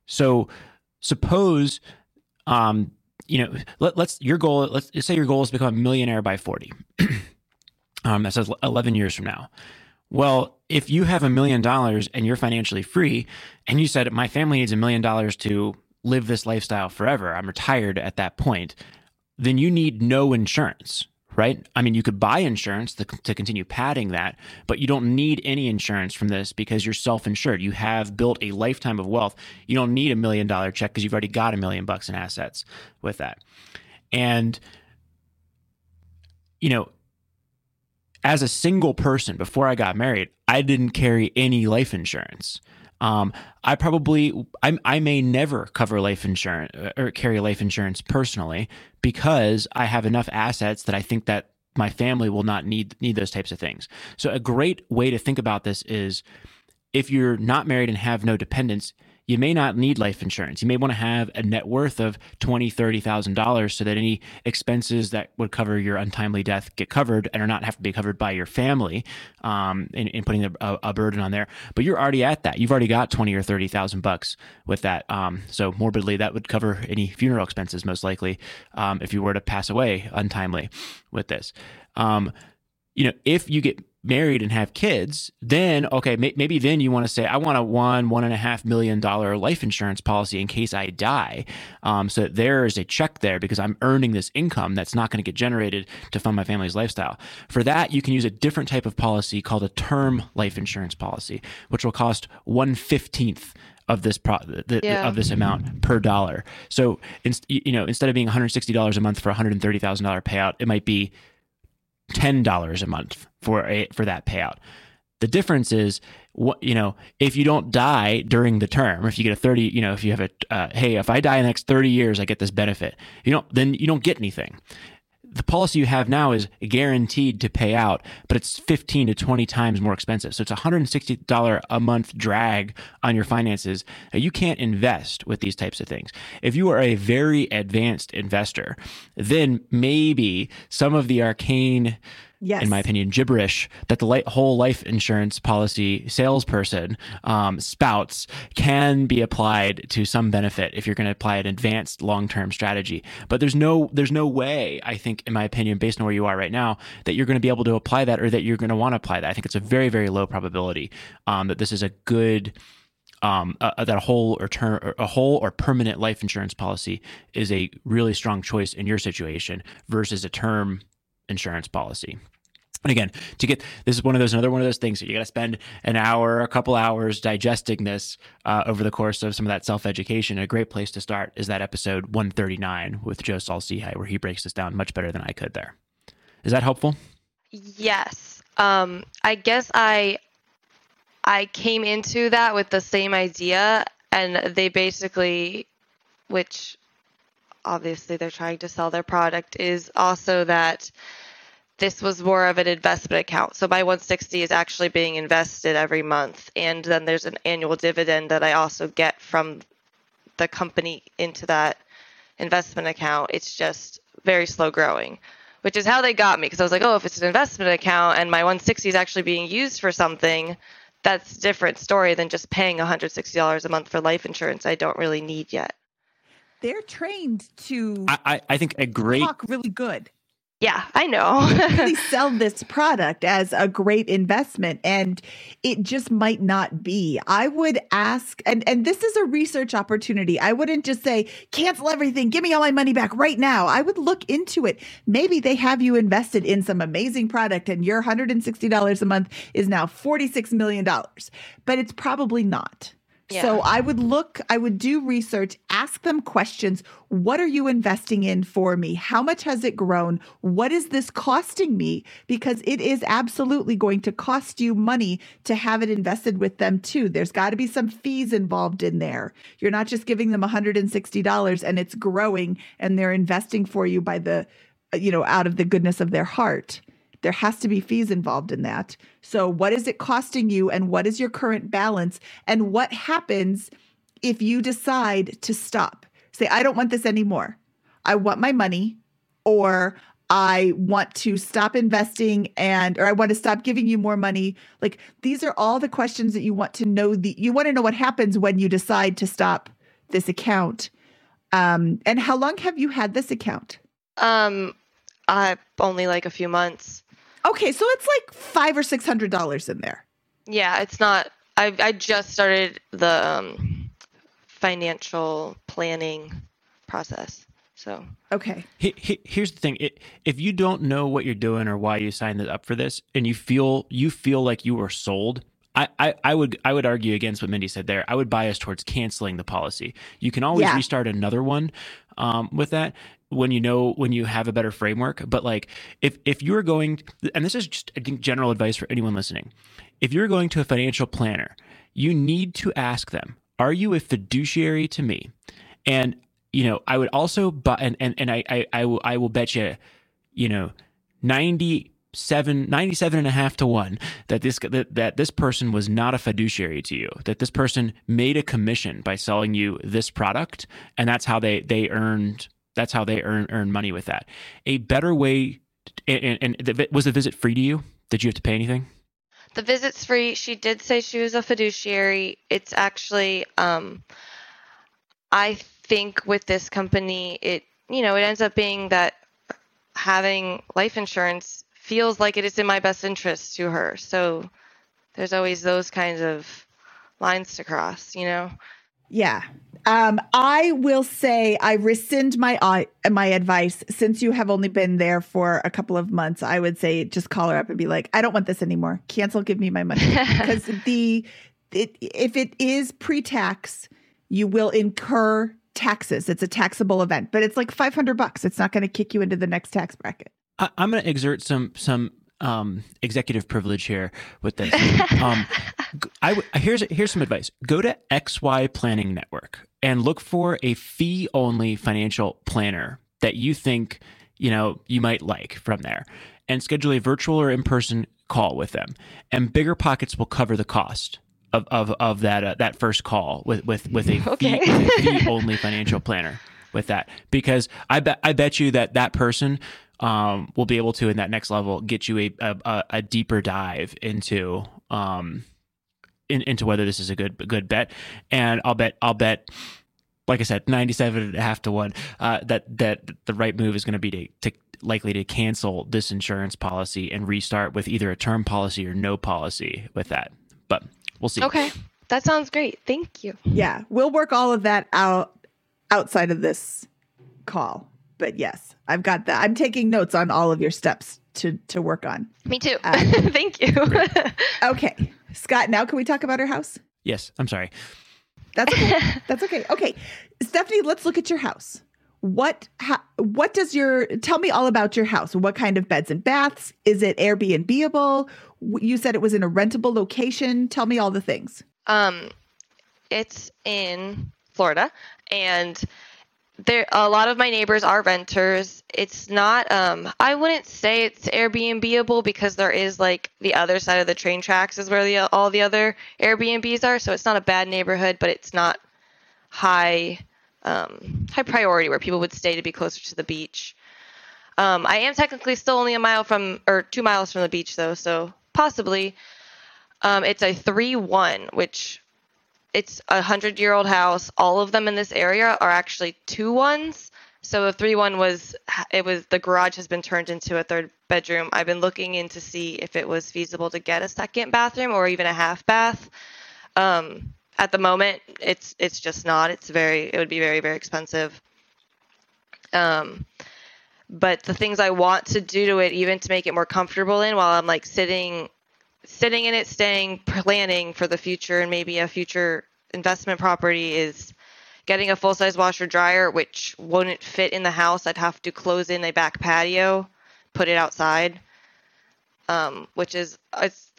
so suppose um, you know, let, let's your goal. Let's just say your goal is to become a millionaire by forty. um, that says eleven years from now. Well, if you have a million dollars and you're financially free, and you said my family needs a million dollars to live this lifestyle forever, I'm retired at that point, then you need no insurance, right? I mean, you could buy insurance to, to continue padding that, but you don't need any insurance from this because you're self insured. You have built a lifetime of wealth. You don't need a million dollar check because you've already got a million bucks in assets with that. And, you know, as a single person before I got married, I didn't carry any life insurance. Um, I probably, I, I may never cover life insurance or carry life insurance personally because I have enough assets that I think that my family will not need need those types of things. So a great way to think about this is if you're not married and have no dependents, you may not need life insurance. You may want to have a net worth of twenty, thirty thousand dollars so that any expenses that would cover your untimely death get covered and are not have to be covered by your family, um, in, in putting a, a, burden on there. But you're already at that. You've already got twenty or thirty thousand bucks with that. Um, so morbidly, that would cover any funeral expenses most likely um, if you were to pass away untimely with this. Um, you know, if you get married and have kids, then okay, may, maybe then you want to say, I want a one, one and a half million dollar life insurance policy in case I die. Um, so that there is a check there because I'm earning this income that's not going to get generated to fund my family's lifestyle. For that, you can use a different type of policy called a term life insurance policy, which will cost one fifteenth of this pro- the, Yeah. of this amount per dollar. So, in, you know, instead of being $160 a month for a $130,000 payout, it might be ten dollars a month for a for that payout. The difference is what you know if you don't die during the term, if you get a thirty, you know, if you have a uh, hey, if I die in the next thirty years, I get this benefit. You don't then you don't get anything. The policy you have now is guaranteed to pay out, but it's 15 to 20 times more expensive. So it's a $160 a month drag on your finances. You can't invest with these types of things. If you are a very advanced investor, then maybe some of the arcane Yes. in my opinion, gibberish that the whole life insurance policy salesperson um, spouts can be applied to some benefit if you're going to apply an advanced long-term strategy. But there's no there's no way, I think, in my opinion, based on where you are right now, that you're going to be able to apply that or that you're going to want to apply that. I think it's a very very low probability um, that this is a good um, uh, that a whole or term, a whole or permanent life insurance policy is a really strong choice in your situation versus a term insurance policy. And again, to get this is one of those another one of those things that you got to spend an hour, a couple hours digesting this uh, over the course of some of that self education. A great place to start is that episode 139 with Joe Saul-Sehy, where he breaks this down much better than I could. There, is that helpful? Yes. Um, I guess I I came into that with the same idea, and they basically, which obviously they're trying to sell their product, is also that this was more of an investment account. So my 160 is actually being invested every month, and then there's an annual dividend that I also get from the company into that investment account. It's just very slow growing which is how they got me because I was like, oh, if it's an investment account and my 160 is actually being used for something, that's a different story than just paying $160 a month for life insurance I don't really need yet. They're trained to I, I, I think a great talk really good. Yeah, I know. really sell this product as a great investment and it just might not be. I would ask and and this is a research opportunity. I wouldn't just say cancel everything, give me all my money back right now. I would look into it. Maybe they have you invested in some amazing product and your $160 a month is now 46 million dollars. But it's probably not. So I would look, I would do research, ask them questions. What are you investing in for me? How much has it grown? What is this costing me? Because it is absolutely going to cost you money to have it invested with them too. There's got to be some fees involved in there. You're not just giving them $160 and it's growing and they're investing for you by the, you know, out of the goodness of their heart. There has to be fees involved in that. So, what is it costing you, and what is your current balance? And what happens if you decide to stop? Say, I don't want this anymore. I want my money, or I want to stop investing and or I want to stop giving you more money. Like these are all the questions that you want to know the you want to know what happens when you decide to stop this account. Um and how long have you had this account? um, I only like a few months. Okay, so it's like 5 or 600 dollars in there. Yeah, it's not. I I just started the um, financial planning process. So Okay. He- he- Here's the thing: it, if you don't know what you're doing or why you signed up for this, and you feel you feel like you were sold, I, I, I would I would argue against what Mindy said there. I would bias towards canceling the policy. You can always Yeah. restart another one um, with that when you know when you have a better framework. But like if if you're going, and this is just I think general advice for anyone listening, if you're going to a financial planner, you need to ask them: Are you a fiduciary to me? And you know, I would also, but and and and I I I will I will bet you, you know, 97, 97 and a half to one that this that, that this person was not a fiduciary to you. That this person made a commission by selling you this product, and that's how they they earned. That's how they earn earn money with that. A better way, and, and, and the, was the visit free to you? Did you have to pay anything? the visit's free. She did say she was a fiduciary. It's actually, um, I think with this company, it you know it ends up being that having life insurance feels like it is in my best interest to her. So there's always those kinds of lines to cross, you know. Yeah. Um, I will say I rescind my uh, my advice since you have only been there for a couple of months. I would say just call her up and be like, I don't want this anymore. Cancel. Give me my money because the it, if it is pre-tax, you will incur taxes. It's a taxable event, but it's like five hundred bucks. It's not going to kick you into the next tax bracket. I, I'm going to exert some some um, executive privilege here with this. um, I w- here's here's some advice. Go to XY Planning Network and look for a fee only financial planner that you think you know you might like from there, and schedule a virtual or in person call with them. And BiggerPockets will cover the cost. Of, of, of that uh, that first call with with with a Okay. fee, with a fee only financial planner with that because I bet I bet you that that person um, will be able to in that next level get you a a, a deeper dive into um in, into whether this is a good good bet. And I'll bet I'll bet like I said, 97 and a half to one, uh, that, that the right move is going to be to, to likely to cancel this insurance policy and restart with either a term policy or no policy with that. But we'll see. Okay. That sounds great. Thank you. Yeah, we'll work all of that out outside of this call. But yes, I've got that. I'm taking notes on all of your steps to to work on. Me too. Uh, Thank you. Okay, Scott. Now can we talk about our house? Yes, I'm sorry. That's okay. That's okay. Okay, Stephanie, let's look at your house. What ha, what does your tell me all about your house? What kind of beds and baths? Is it Airbnbable? You said it was in a rentable location. Tell me all the things. um, it's in Florida, and there a lot of my neighbors are renters. It's not. Um, I wouldn't say it's Airbnbable because there is like the other side of the train tracks is where the all the other Airbnbs are. So it's not a bad neighborhood, but it's not high um, high priority where people would stay to be closer to the beach. Um, I am technically still only a mile from or two miles from the beach though, so possibly. Um, it's a three one, which it's a hundred year old house. All of them in this area are actually two ones. So a three one was it was the garage has been turned into a third bedroom. I've been looking in to see if it was feasible to get a second bathroom or even a half bath. Um, at the moment, it's it's just not. It's very it would be very very expensive. Um, but the things I want to do to it, even to make it more comfortable in, while I'm like sitting sitting in it, staying, planning for the future and maybe a future investment property is getting a full size washer dryer, which wouldn't fit in the house. I'd have to close in a back patio, put it outside, um, which is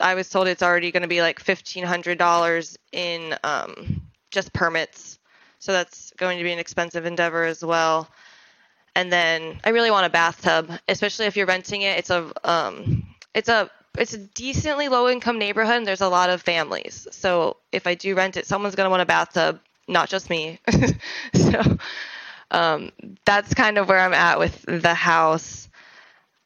I was told it's already going to be like fifteen hundred dollars in um, just permits, so that's going to be an expensive endeavor as well. And then I really want a bathtub, especially if you're renting it. It's a um, it's a it's a decently low income neighborhood and there's a lot of families. So if I do rent it, someone's going to want a bathtub, not just me. so um, that's kind of where I'm at with the house.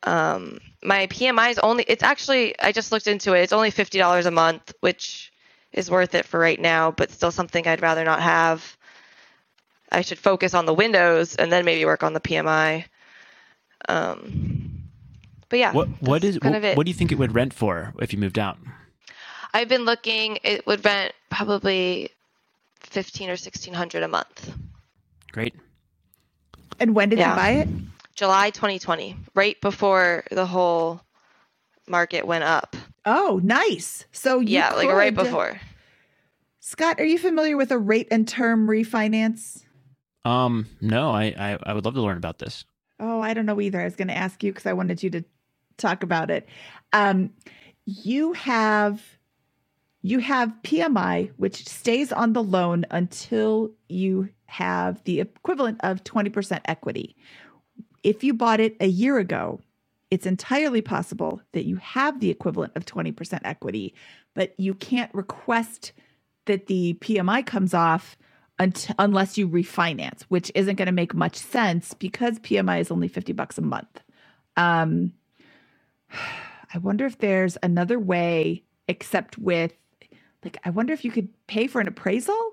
Um, my PMI is only, it's actually, I just looked into it. It's only $50 a month, which is worth it for right now, but still something I'd rather not have. I should focus on the windows and then maybe work on the PMI. Um, but yeah, What what kind what, of it. what do you think it would rent for if you moved out? I've been looking. It would rent probably fifteen or sixteen hundred a month. Great. And when did Yeah. you buy it? July 2020, right before the whole market went up. Oh, nice. So you yeah, like right before. Scott, are you familiar with a rate and term refinance? Um, no, I, I I would love to learn about this. Oh, I don't know either. I was going to ask you because I wanted you to talk about it. Um, you have you have PMI, which stays on the loan until you have the equivalent of twenty percent equity. If you bought it a year ago, it's entirely possible that you have the equivalent of twenty percent equity, but you can't request that the PMI comes off unless you refinance, which isn't going to make much sense because PMI is only 50 bucks a month. Um, I wonder if there's another way except with like I wonder if you could pay for an appraisal.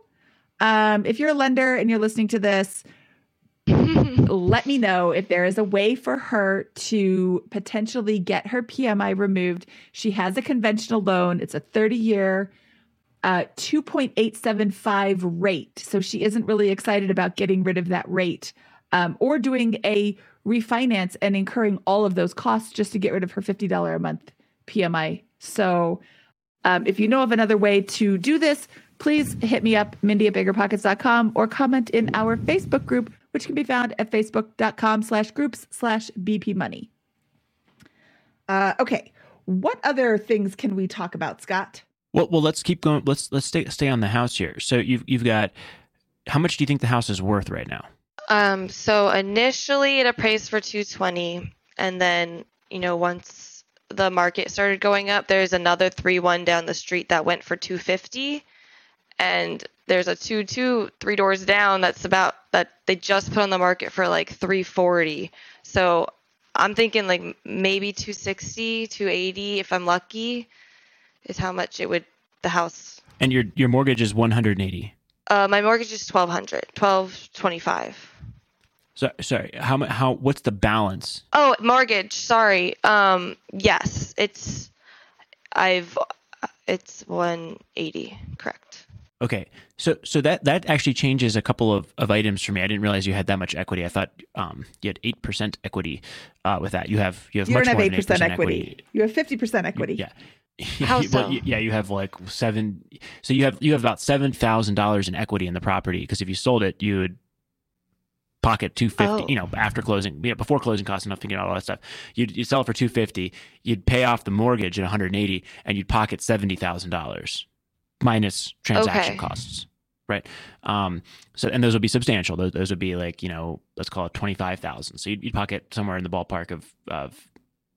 Um, if you're a lender and you're listening to this, let me know if there is a way for her to potentially get her PMI removed. She has a conventional loan. It's a 30 year uh, 2.875 rate. So she isn't really excited about getting rid of that rate um, or doing a refinance and incurring all of those costs just to get rid of her $50 a month PMI. So um, if you know of another way to do this, please hit me up, Mindy at biggerpockets.com, or comment in our Facebook group, which can be found at facebook.com slash groups slash BP money. Uh, okay. What other things can we talk about, Scott? Well, well, let's keep going. Let's let's stay stay on the house here. So you've you've got how much do you think the house is worth right now? Um, so initially it appraised for 220, and then you know once the market started going up, there's another three one down the street that went for 250, and there's a two two three doors down that's about that they just put on the market for like 340. So I'm thinking like maybe 260, 280 if I'm lucky is how much it would the house. And your your mortgage is 180. Uh, my mortgage is 1200, 1225. So sorry, how how what's the balance? Oh, mortgage. Sorry. Um, yes, it's I've it's 180. Correct. Okay, so so that that actually changes a couple of, of items for me. I didn't realize you had that much equity. I thought um, you had eight percent equity uh, with that. You have you have You much don't have more eight than percent 8% equity. You have fifty percent equity. Yeah. How You- so? you- yeah, you have like seven. So you have you have about seven thousand dollars in equity in the property because if you sold it, you would pocket two fifty. Oh. You know, after closing, yeah, before closing costs to get all that stuff, you'd you sell it for two fifty. You'd pay off the mortgage at one hundred and eighty, and you'd pocket seventy thousand dollars minus transaction Okay. costs. Right. Um, so, and those would be substantial. Those, those would be like, you know, let's call it 25,000. So you'd, you'd pocket somewhere in the ballpark of, of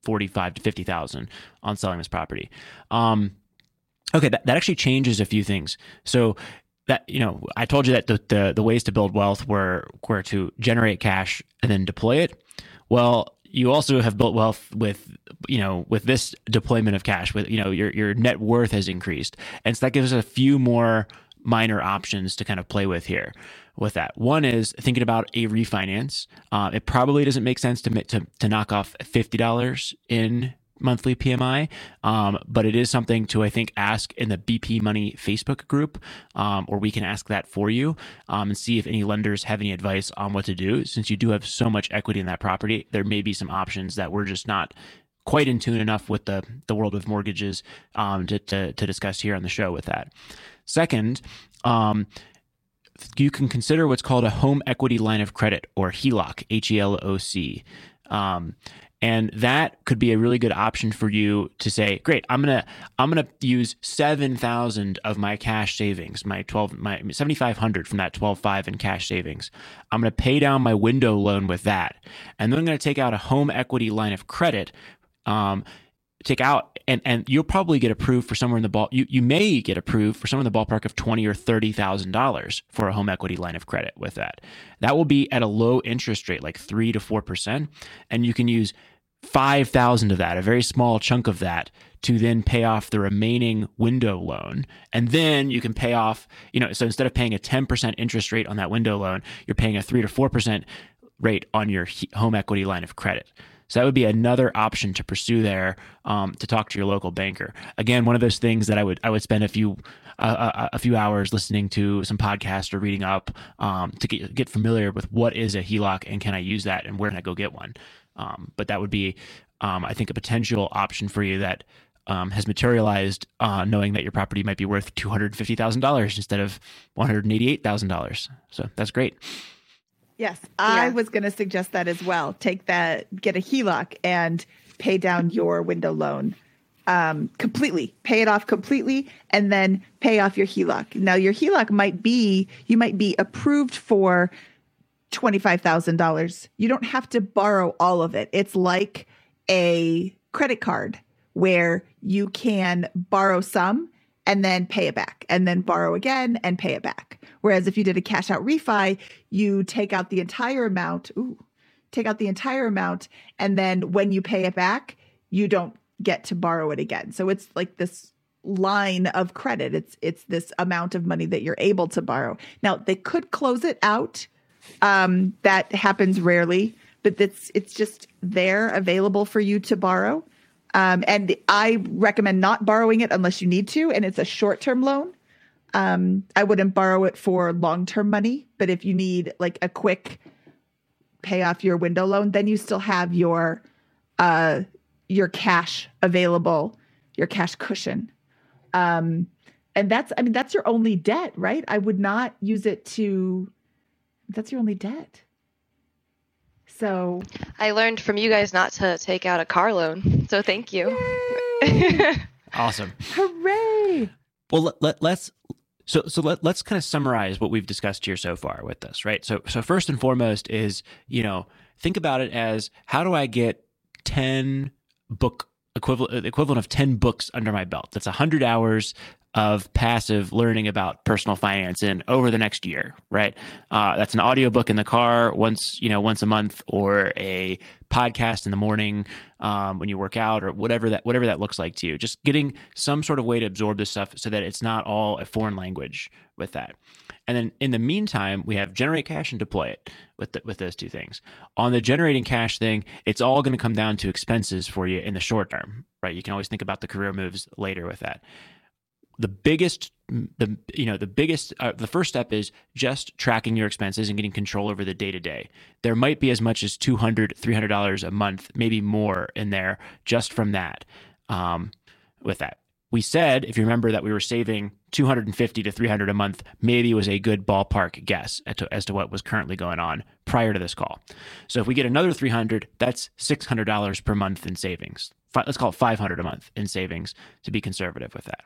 45 to 50,000 on selling this property. Um, okay. That, that actually changes a few things. So that, you know, I told you that the, the, the ways to build wealth were, were to generate cash and then deploy it. Well, you also have built wealth with, you know, with this deployment of cash with, you know, your, your net worth has increased. And so that gives us a few more minor options to kind of play with here with that. One is thinking about a refinance. Uh, it probably doesn't make sense to, to, to knock off $50 in monthly PMI, um, but it is something to, I think, ask in the BP Money Facebook group, um, or we can ask that for you um, and see if any lenders have any advice on what to do. Since you do have so much equity in that property, there may be some options that we're just not quite in tune enough with the, the world of mortgages um, to, to, to discuss here on the show with that. Second, um, you can consider what's called a home equity line of credit or HELOC, H E L O C. Um, and that could be a really good option for you to say, great, I'm gonna I'm gonna use seven thousand of my cash savings, my twelve my seventy five hundred from that twelve five in cash savings. I'm gonna pay down my window loan with that, and then I'm gonna take out a home equity line of credit. Um, take out and and you'll probably get approved for somewhere in the ball you you may get approved for somewhere in the ballpark of twenty or thirty thousand dollars for a home equity line of credit with that. That will be at a low interest rate, like three to four percent, and you can use five thousand of that, a very small chunk of that, to then pay off the remaining window loan, and then you can pay off. You know, so instead of paying a ten percent interest rate on that window loan, you're paying a three to four percent rate on your home equity line of credit. So that would be another option to pursue there um, to talk to your local banker. Again, one of those things that I would I would spend a few uh, a, a few hours listening to some podcast or reading up um, to get get familiar with what is a HELOC and can I use that and where can I go get one. Um, but that would be um, I think a potential option for you that um, has materialized, uh, knowing that your property might be worth two hundred fifty thousand dollars instead of one hundred eighty eight thousand dollars. So that's great. Yes, I Yeah. was going to suggest that as well. Take that, get a HELOC, and pay down your window loan um, completely. Pay it off completely, and then pay off your HELOC. Now, your HELOC might be you might be approved for twenty five thousand dollars. You don't have to borrow all of it. It's like a credit card where you can borrow some and then pay it back and then borrow again and pay it back. Whereas if you did a cash out refi, you take out the entire amount, ooh, take out the entire amount and then when you pay it back, you don't get to borrow it again. So it's like this line of credit. It's it's this amount of money that you're able to borrow. Now, they could close it out. Um that happens rarely, but it's it's just there available for you to borrow. Um, and I recommend not borrowing it unless you need to, and it's a short term loan. Um, I wouldn't borrow it for long term money, but if you need like a quick pay off your window loan, then you still have your uh, your cash available, your cash cushion. Um, and that's, I mean, that's your only debt, right? I would not use it to, that's your only debt. So, I learned from you guys not to take out a car loan, so thank you. Awesome. hooray! Well, let, let, let's so so let, let's kind of summarize what we've discussed here so far with this, right? So so first and foremost is you know think about it as how do I get ten book equivalent equivalent of ten books under my belt? That's hundred hours of passive learning about personal finance in over the next year, right? Uh, that's an audiobook in the car once, you know, once a month or a podcast in the morning um, when you work out or whatever that whatever that looks like to you. Just getting some sort of way to absorb this stuff so that it's not all a foreign language with that. And then in the meantime, we have generate cash and deploy it with the, with those two things. On the generating cash thing, it's all going to come down to expenses for you in the short term, right? You can always think about the career moves later with that. The biggest, the you know, the biggest, uh, the first step is just tracking your expenses and getting control over the day to day. There might be as much as 200 $300 a month, maybe more in there just from that. Um, with that, we said, if you remember, that we were saving 250 to 300 a month, maybe was a good ballpark guess as to, as to what was currently going on prior to this call. So if we get another 300, that's $600 per month in savings. Let's call it 500 a month in savings to be conservative with that.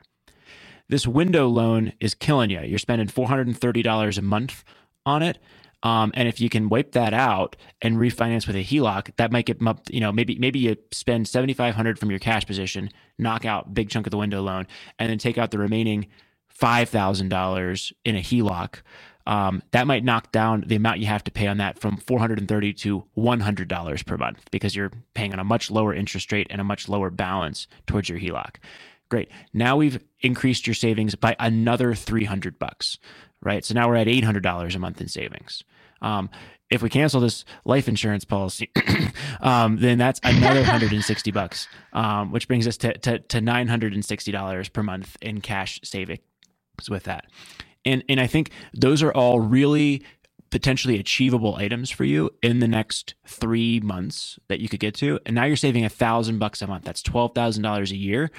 This window loan is killing you. You're spending $430 a month on it. Um, and if you can wipe that out and refinance with a HELOC, that might get you know maybe maybe you spend seventy five hundred from your cash position, knock out big chunk of the window loan, and then take out the remaining five thousand dollars in a HELOC. Um, that might knock down the amount you have to pay on that from 430 to $100 per month because you're paying on a much lower interest rate and a much lower balance towards your HELOC. Great. Now we've increased your savings by another 300 bucks, right? So now we're at $800 a month in savings. Um, if we cancel this life insurance policy, um, then that's another 160 bucks, um, which brings us to, to, to $960 per month in cash savings with that. And, and I think those are all really potentially achievable items for you in the next three months that you could get to. And now you're saving a thousand bucks a month. That's twelve thousand dollars a year.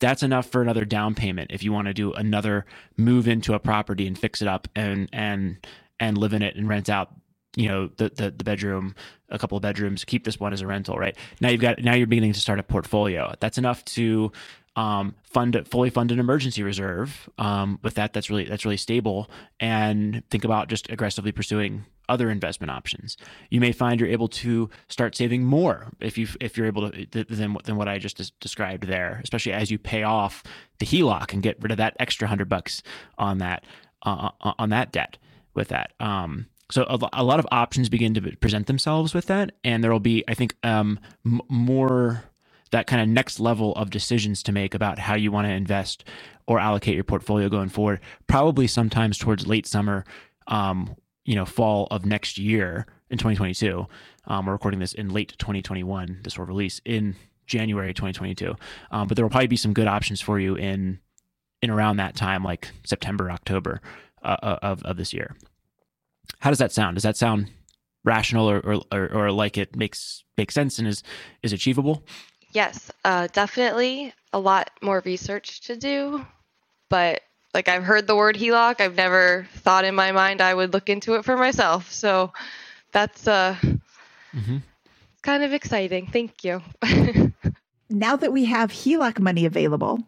That's enough for another down payment if you want to do another move into a property and fix it up and and and live in it and rent out you know the, the the bedroom a couple of bedrooms keep this one as a rental right? Now you've got now you're beginning to start a portfolio. That's enough to um, fund fully fund an emergency reserve um, with that that's really that's really stable. And think about just aggressively pursuing other investment options. You may find you're able to start saving more if you if you're able to than, than what I just described there especially as you pay off the HELOC and get rid of that extra hundred bucks on that uh, on that debt with that. Um, so a, a, lot of options begin to present themselves with that, and there will be, I think, um, m- more that kind of next level of decisions to make about how you want to invest or allocate your portfolio going forward. Probably sometimes towards late summer, um, you know, fall of next year in 2022. Um, we're recording this in late 2021. This will release in January 2022. Um, but there will probably be some good options for you in in around that time, like September, October uh, uh of of this year. How does that sound? Does that sound rational or, or, or, or like it makes makes sense and is is achievable? Yes, uh, definitely a lot more research to do, but like I've heard the word HELOC, I've never thought in my mind I would look into it for myself. So that's uh, mm-hmm. kind of exciting. Thank you. now that we have HELOC money available,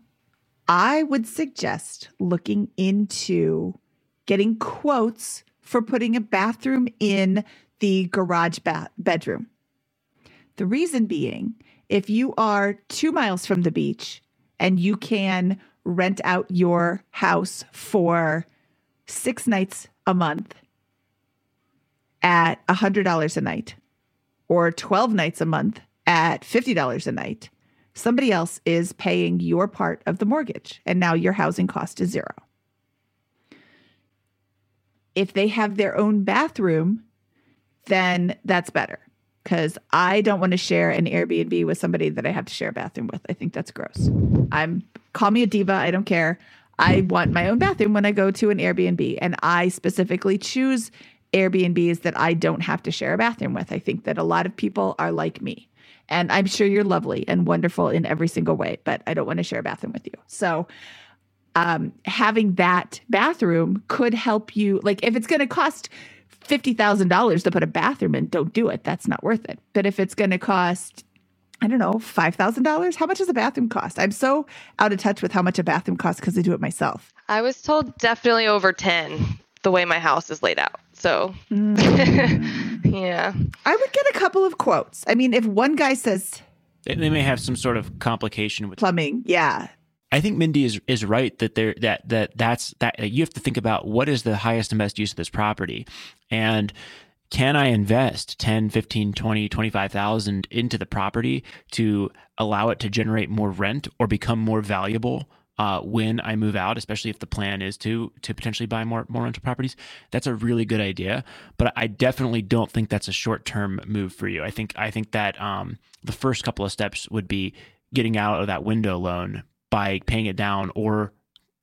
I would suggest looking into getting quotes for putting a bathroom in the garage ba- bedroom. The reason being, if you are two miles from the beach and you can rent out your house for six nights a month at $100 a night or 12 nights a month at $50 a night, somebody else is paying your part of the mortgage. And now your housing cost is zero if they have their own bathroom, then that's better. Because I don't want to share an Airbnb with somebody that I have to share a bathroom with. I think that's gross. I'm call me a diva. I don't care. I want my own bathroom when I go to an Airbnb, and I specifically choose Airbnbs that I don't have to share a bathroom with. I think that a lot of people are like me. And I'm sure you're lovely and wonderful in every single way, but I don't want to share a bathroom with you. So um, having that bathroom could help you. Like, if it's going to cost $50,000 to put a bathroom in, don't do it. That's not worth it. But if it's going to cost, I don't know, $5,000, how much does a bathroom cost? I'm so out of touch with how much a bathroom costs because I do it myself. I was told definitely over 10 the way my house is laid out. So, mm. yeah. I would get a couple of quotes. I mean, if one guy says, they, they may have some sort of complication with plumbing. Yeah. I think Mindy is is right that there that that that's that you have to think about what is the highest and best use of this property and can I invest 10, 15, 20, 25,000 into the property to allow it to generate more rent or become more valuable uh, when I move out, especially if the plan is to to potentially buy more more rental properties. That's a really good idea, but I definitely don't think that's a short term move for you. I think I think that um, the first couple of steps would be getting out of that window loan by paying it down or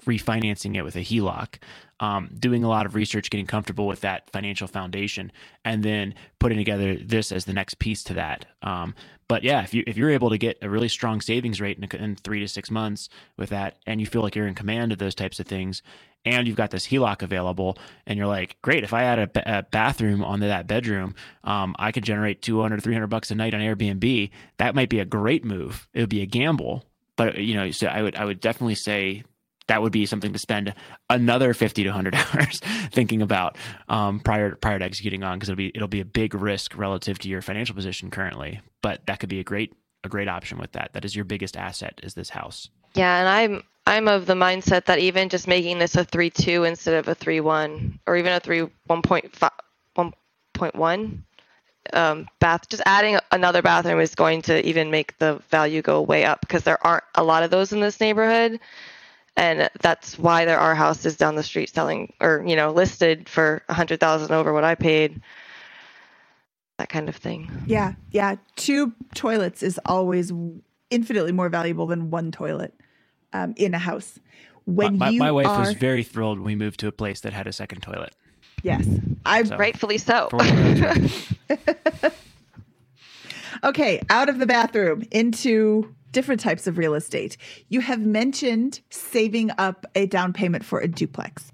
refinancing it with a HELOC, um, doing a lot of research, getting comfortable with that financial foundation, and then putting together this as the next piece to that. Um, but yeah, if you if you're able to get a really strong savings rate in, in, three to six months with that, and you feel like you're in command of those types of things, and you've got this HELOC available, and you're like, great, if I add a, a bathroom onto that bedroom, um, I could generate 200, 300 bucks a night on Airbnb. That might be a great move. It would be a gamble, but you know, so I would I would definitely say that would be something to spend another 50 to 100 hours thinking about um, prior prior to executing on because it'll be it'll be a big risk relative to your financial position currently. But that could be a great a great option with that. That is your biggest asset is this house. Yeah and i'm i'm of the mindset that even just making this a 3-2 instead of a 3-1 or even a 3 1.5 1.1 um, bath just adding another bathroom is going to even make the value go way up because there aren't a lot of those in this neighborhood and that's why there are houses down the street selling or you know listed for a hundred thousand over what I paid. That kind of thing. Yeah, yeah. Two toilets is always infinitely more valuable than one toilet um, in a house. When my, my, my wife are... was very thrilled when we moved to a place that had a second toilet. Yes, I so, rightfully so. okay, out of the bathroom into different types of real estate. You have mentioned saving up a down payment for a duplex.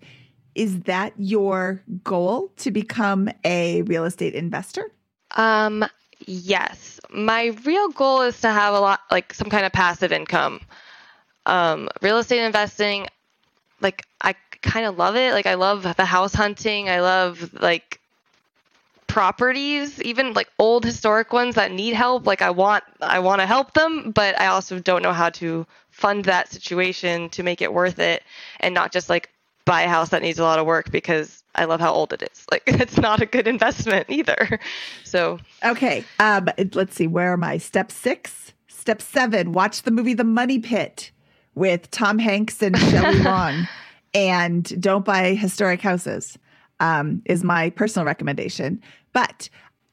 Is that your goal to become a real estate investor? Um, yes. My real goal is to have a lot like some kind of passive income. Um, real estate investing, like I kind of love it. Like I love the house hunting. I love like properties, even like old historic ones that need help. Like I want I want to help them, but I also don't know how to fund that situation to make it worth it and not just like buy a house that needs a lot of work because I love how old it is. Like it's not a good investment either. So Okay. Um let's see, where am I? Step six? Step seven, watch the movie The Money Pit with Tom Hanks and Shelley Long. And don't buy historic houses um, is my personal recommendation. But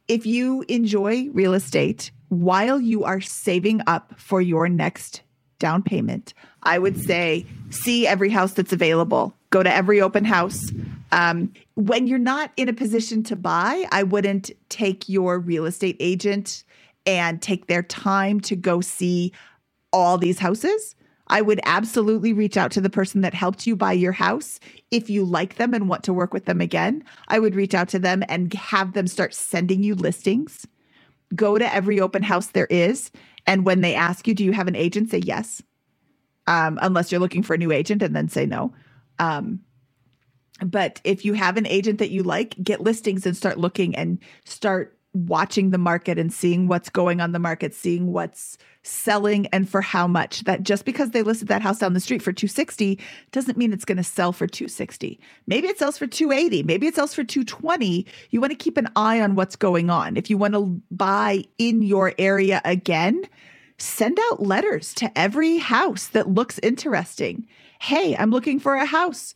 if you enjoy real estate while you are saving up for your next down payment, I would say see every house that's available. Go to every open house. Um, when you're not in a position to buy, I wouldn't take your real estate agent and take their time to go see all these houses. I would absolutely reach out to the person that helped you buy your house. If you like them and want to work with them again, I would reach out to them and have them start sending you listings. Go to every open house there is. And when they ask you, do you have an agent? Say yes. Um, unless you're looking for a new agent and then say no. Um, but if you have an agent that you like, get listings and start looking and start watching the market and seeing what's going on the market, seeing what's selling and for how much. That just because they listed that house down the street for 260 doesn't mean it's going to sell for 260. Maybe it sells for 280, maybe it sells for 220. You want to keep an eye on what's going on. If you want to buy in your area again, send out letters to every house that looks interesting. Hey, I'm looking for a house.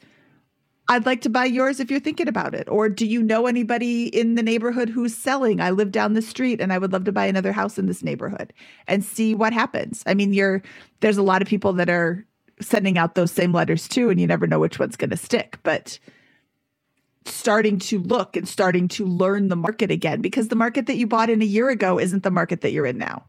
I'd like to buy yours if you're thinking about it. Or do you know anybody in the neighborhood who's selling? I live down the street and I would love to buy another house in this neighborhood and see what happens. I mean, you're there's a lot of people that are sending out those same letters too, and you never know which one's going to stick. But starting to look and starting to learn the market again because the market that you bought in a year ago isn't the market that you're in now,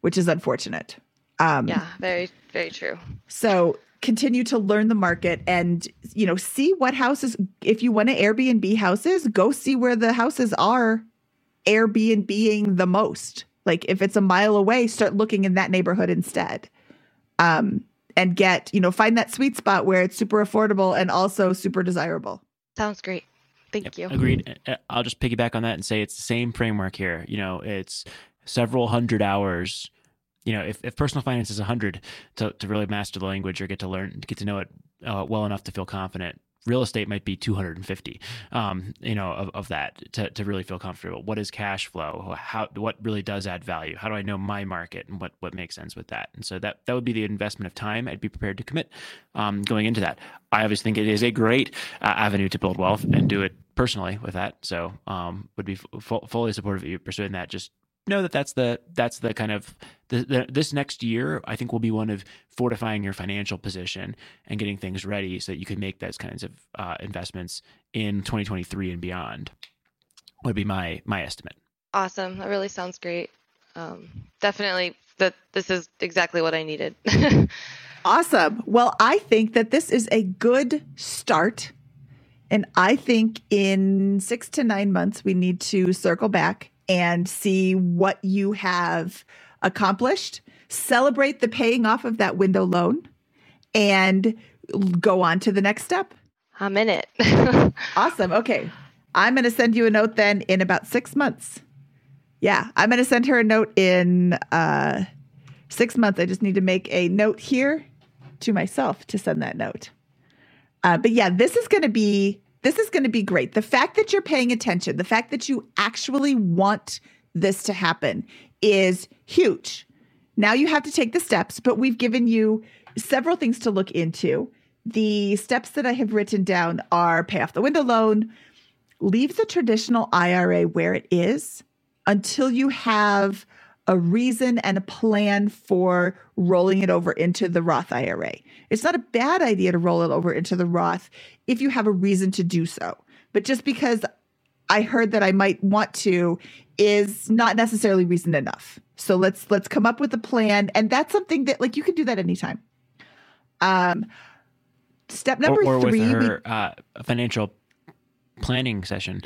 which is unfortunate. Um, yeah, very, very true. So continue to learn the market and you know see what houses if you want to airbnb houses go see where the houses are airbnbing the most. Like if it's a mile away start looking in that neighborhood instead. Um and get you know find that sweet spot where it's super affordable and also super desirable. Sounds great. Thank yep, you. agreed. I'll just piggyback on that and say it's the same framework here. You know it's several hundred hours you know, if, if personal finance is 100 to, to really master the language or get to learn, get to know it uh, well enough to feel confident, real estate might be 250 um, you know of, of that to, to really feel comfortable. What is cash flow? How what really does add value? How do i know my market and what what makes sense with that? And so that that would be the investment of time i'd be prepared to commit um, going into that. I obviously think it is a great uh, avenue to build wealth and do it personally with that. So um, would be f- fully supportive of you pursuing that. Just know that that's the that's the kind of the, the, this next year i think will be one of fortifying your financial position and getting things ready so that you can make those kinds of uh, investments in 2023 and beyond would be my my estimate. Awesome. That really sounds great. Um, definitely that this is exactly what i needed. Awesome. Well i think that this is a good start. And i think in six to nine months we need to circle back and see what you have accomplished, celebrate the paying off of that window loan, and go on to the next step. I'm in it. awesome. Okay. I'm going to send you a note then in about six months. Yeah, I'm going to send her a note in uh, six months. I just need to make a note here to myself to send that note. Uh, but yeah, this is going to be this is going to be great. The fact that you're paying attention, the fact that you actually want this to happen is huge. Now you have to take the steps, but we've given you several things to look into. The steps that I have written down are pay off the window loan, leave the traditional IRA where it is until you have a reason and a plan for rolling it over into the Roth IRA. It's not a bad idea to roll it over into the Roth if you have a reason to do so. But just because I heard that I might want to is not necessarily reason enough. So let's let's come up with a plan and that's something that like you can do that anytime. Um step number or, or 3 with her, we, uh, financial planning session.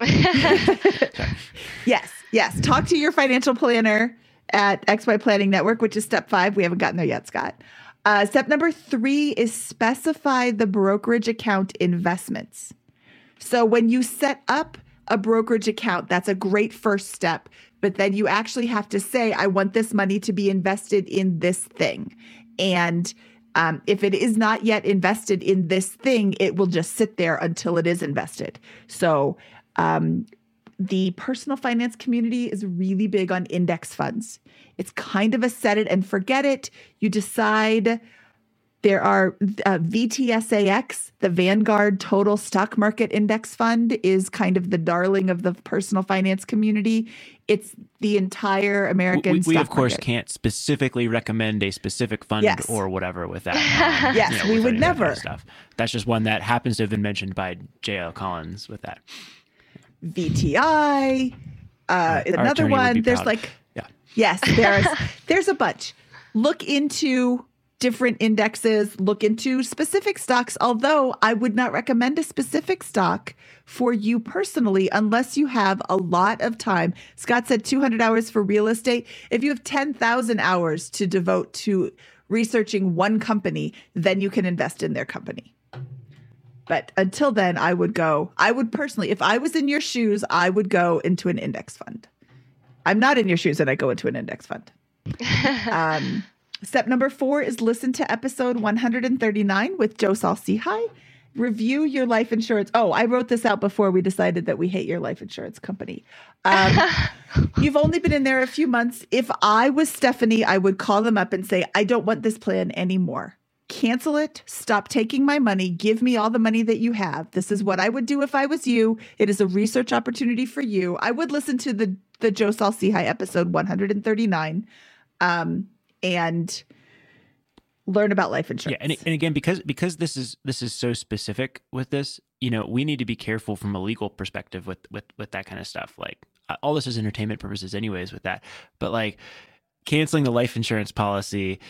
yes, yes. Talk to your financial planner at XY Planning Network, which is step five. We haven't gotten there yet, Scott. Uh, step number three is specify the brokerage account investments. So when you set up a brokerage account, that's a great first step. But then you actually have to say, I want this money to be invested in this thing. And um, if it is not yet invested in this thing, it will just sit there until it is invested. So um, the personal finance community is really big on index funds. It's kind of a set it and forget it. You decide there are uh, VTSAX, the Vanguard Total Stock Market Index Fund, is kind of the darling of the personal finance community. It's the entire American. We, we of course, market. can't specifically recommend a specific fund yes. or whatever with that. Um, yes, you know, we would never. Kind of stuff. That's just one that happens to have been mentioned by J.L. Collins with that. VTI. Uh, another one. There's like yeah. Yes, there's there's a bunch. Look into different indexes, look into specific stocks, although I would not recommend a specific stock for you personally unless you have a lot of time. Scott said 200 hours for real estate. If you have 10,000 hours to devote to researching one company, then you can invest in their company. But until then, I would go, I would personally, if I was in your shoes, I would go into an index fund. I'm not in your shoes and I go into an index fund. um, step number four is listen to episode 139 with Joe Saul-Sehy. Review your life insurance. Oh, I wrote this out before we decided that we hate your life insurance company. Um, you've only been in there a few months. If I was Stephanie, I would call them up and say, I don't want this plan anymore cancel it, stop taking my money, give me all the money that you have. This is what I would do if I was you. It is a research opportunity for you. I would listen to the the Joe Saul-Sehy episode 139 um, and learn about life insurance. Yeah, and, and again because because this is this is so specific with this, you know, we need to be careful from a legal perspective with with with that kind of stuff. Like uh, all this is entertainment purposes anyways with that. But like canceling the life insurance policy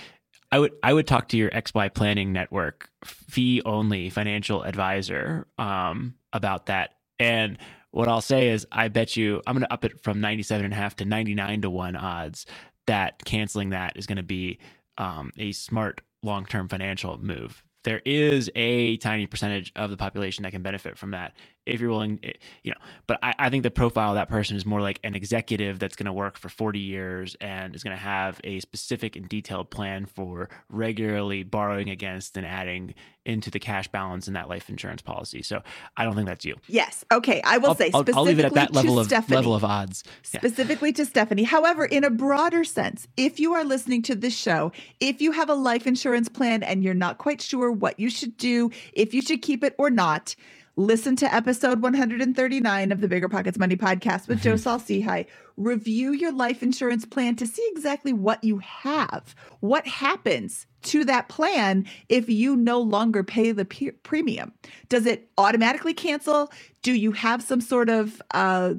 I would I would talk to your XY planning network fee only financial advisor um, about that. And what I'll say is I bet you I'm going to up it from 97 and a half to 99 to 1 odds that canceling that is going to be um, a smart long-term financial move. There is a tiny percentage of the population that can benefit from that if you're willing, eh, you know. But I, I think the profile of that person is more like an executive that's going to work for 40 years and is going to have a specific and detailed plan for regularly borrowing against and adding into the cash balance in that life insurance policy. So I don't think that's you. Yes. Okay. I will I'll, say I'll, specifically I'll leave it at that to level of Stephanie. level of odds. Yeah. specifically to Stephanie. However, in a broader sense, if you are listening to this show, if you have a life insurance plan and you're not quite sure what you should do, if you should keep it or not, listen to episode 139 of the BiggerPockets Money podcast with Joe Saul-Sehy. Review your life insurance plan to see exactly what you have. What happens to that plan if you no longer pay the pe- premium? Does it automatically cancel? Do you have some sort of uh,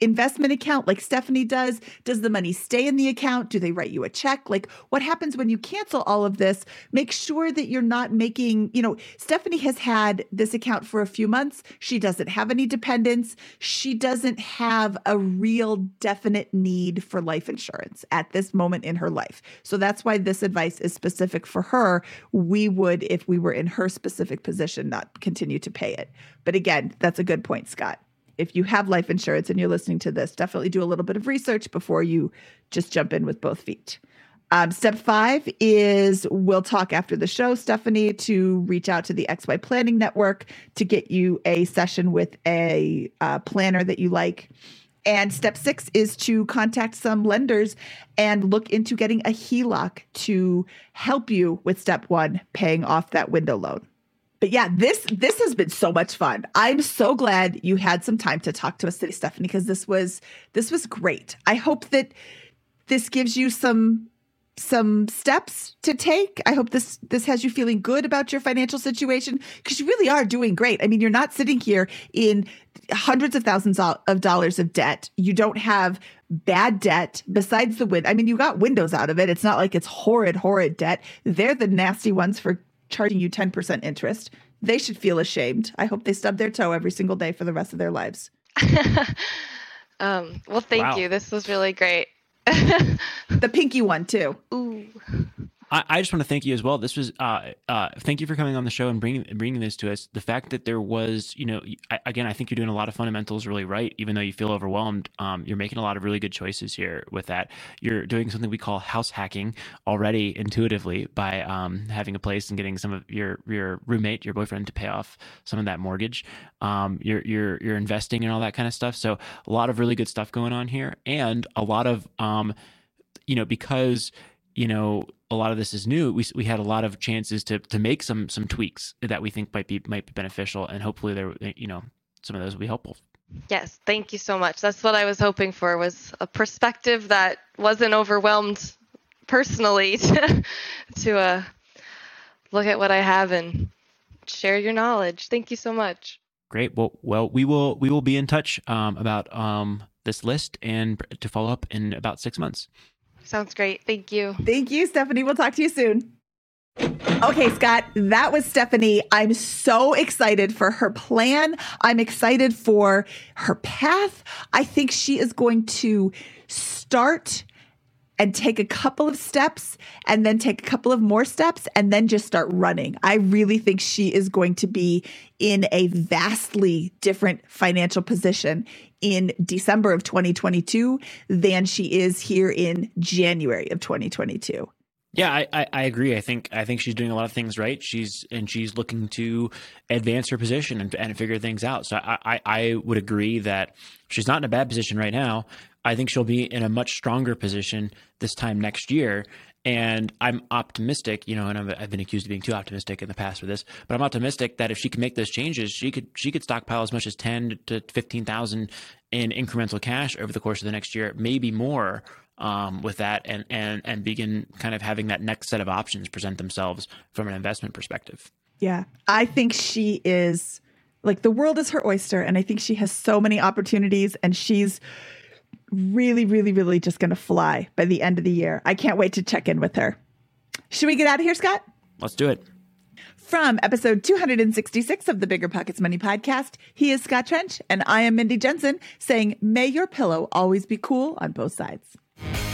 investment account like Stephanie does? Does the money stay in the account? Do they write you a check? Like what happens when you cancel all of this? Make sure that you're not making, you know, Stephanie has had this account for a few months. She doesn't have any dependents. She doesn't have a real definite need for life insurance at this moment in her life. So that's why this advice is specific for her. We would, if we were in her specific position, not continue to pay it. But again, that's a good point, Scott if you have life insurance and you're listening to this, definitely do a little bit of research before you just jump in with both feet. Um, step five is we'll talk after the show, Stephanie, to reach out to the XY Planning Network to get you a session with a uh, planner that you like. And step six is to contact some lenders and look into getting a HELOC to help you with step one, paying off that window loan but yeah, this this has been so much fun. I'm so glad you had some time to talk to us today, Stephanie, because this was this was great. I hope that this gives you some some steps to take. I hope this this has you feeling good about your financial situation because you really are doing great. I mean, you're not sitting here in hundreds of thousands of dollars of debt. You don't have bad debt besides the win. I mean, you got windows out of it. It's not like it's horrid, horrid debt. They're the nasty ones for charging you 10% interest. They should feel ashamed. I hope they stub their toe every single day for the rest of their lives. um, well, thank Wow. you. This was really great. The pinky one, too. Ooh. I, I just want to thank you as well. This was uh, uh, thank you for coming on the show and bringing bringing this to us. The fact that there was, you know, I, again, I think you're doing a lot of fundamentals really right. Even though you feel overwhelmed, um, you're making a lot of really good choices here with that. You're doing something we call house hacking already intuitively by um, having a place and getting some of your your roommate, your boyfriend, to pay off some of that mortgage. Um, you're you're you're investing and all that kind of stuff. So a lot of really good stuff going on here, and a lot of um, you know, because you know a lot of this is new we, we had a lot of chances to to make some some tweaks that we think might be might be beneficial and hopefully there you know some of those will be helpful Yes, thank you so much. That's what I was hoping for was a perspective that wasn't overwhelmed personally to, to uh, look at what I have and share your knowledge. Thank you so much. great well well we will we will be in touch um, about um, this list and to follow up in about six months Sounds great. Thank you. Thank you, Stephanie. We'll talk to you soon. Okay, Scott, that was Stephanie. I'm so excited for her plan. I'm excited for her path. I think she is going to start and take a couple of steps and then take a couple of more steps and then just start running. I really think she is going to be in a vastly different financial position in December of 2022 than she is here in January of 2022. Yeah, I, I, I agree. I think I think she's doing a lot of things right. She's and she's looking to advance her position and, and figure things out. So I, I, I would agree that she's not in a bad position right now. I think she'll be in a much stronger position this time next year. And I'm optimistic, you know, and I've, I've been accused of being too optimistic in the past with this, but I'm optimistic that if she can make those changes, she could she could stockpile as much as ten to fifteen thousand in incremental cash over the course of the next year, maybe more um, with that and, and and begin kind of having that next set of options present themselves from an investment perspective. Yeah. I think she is like the world is her oyster. And I think she has so many opportunities and she's really, really, really just going to fly by the end of the year. I can't wait to check in with her. Should we get out of here, Scott? Let's do it. From episode 266 of the BiggerPockets Money podcast, he is Scott Trench and I am Mindy Jensen saying, May your pillow always be cool on both sides. The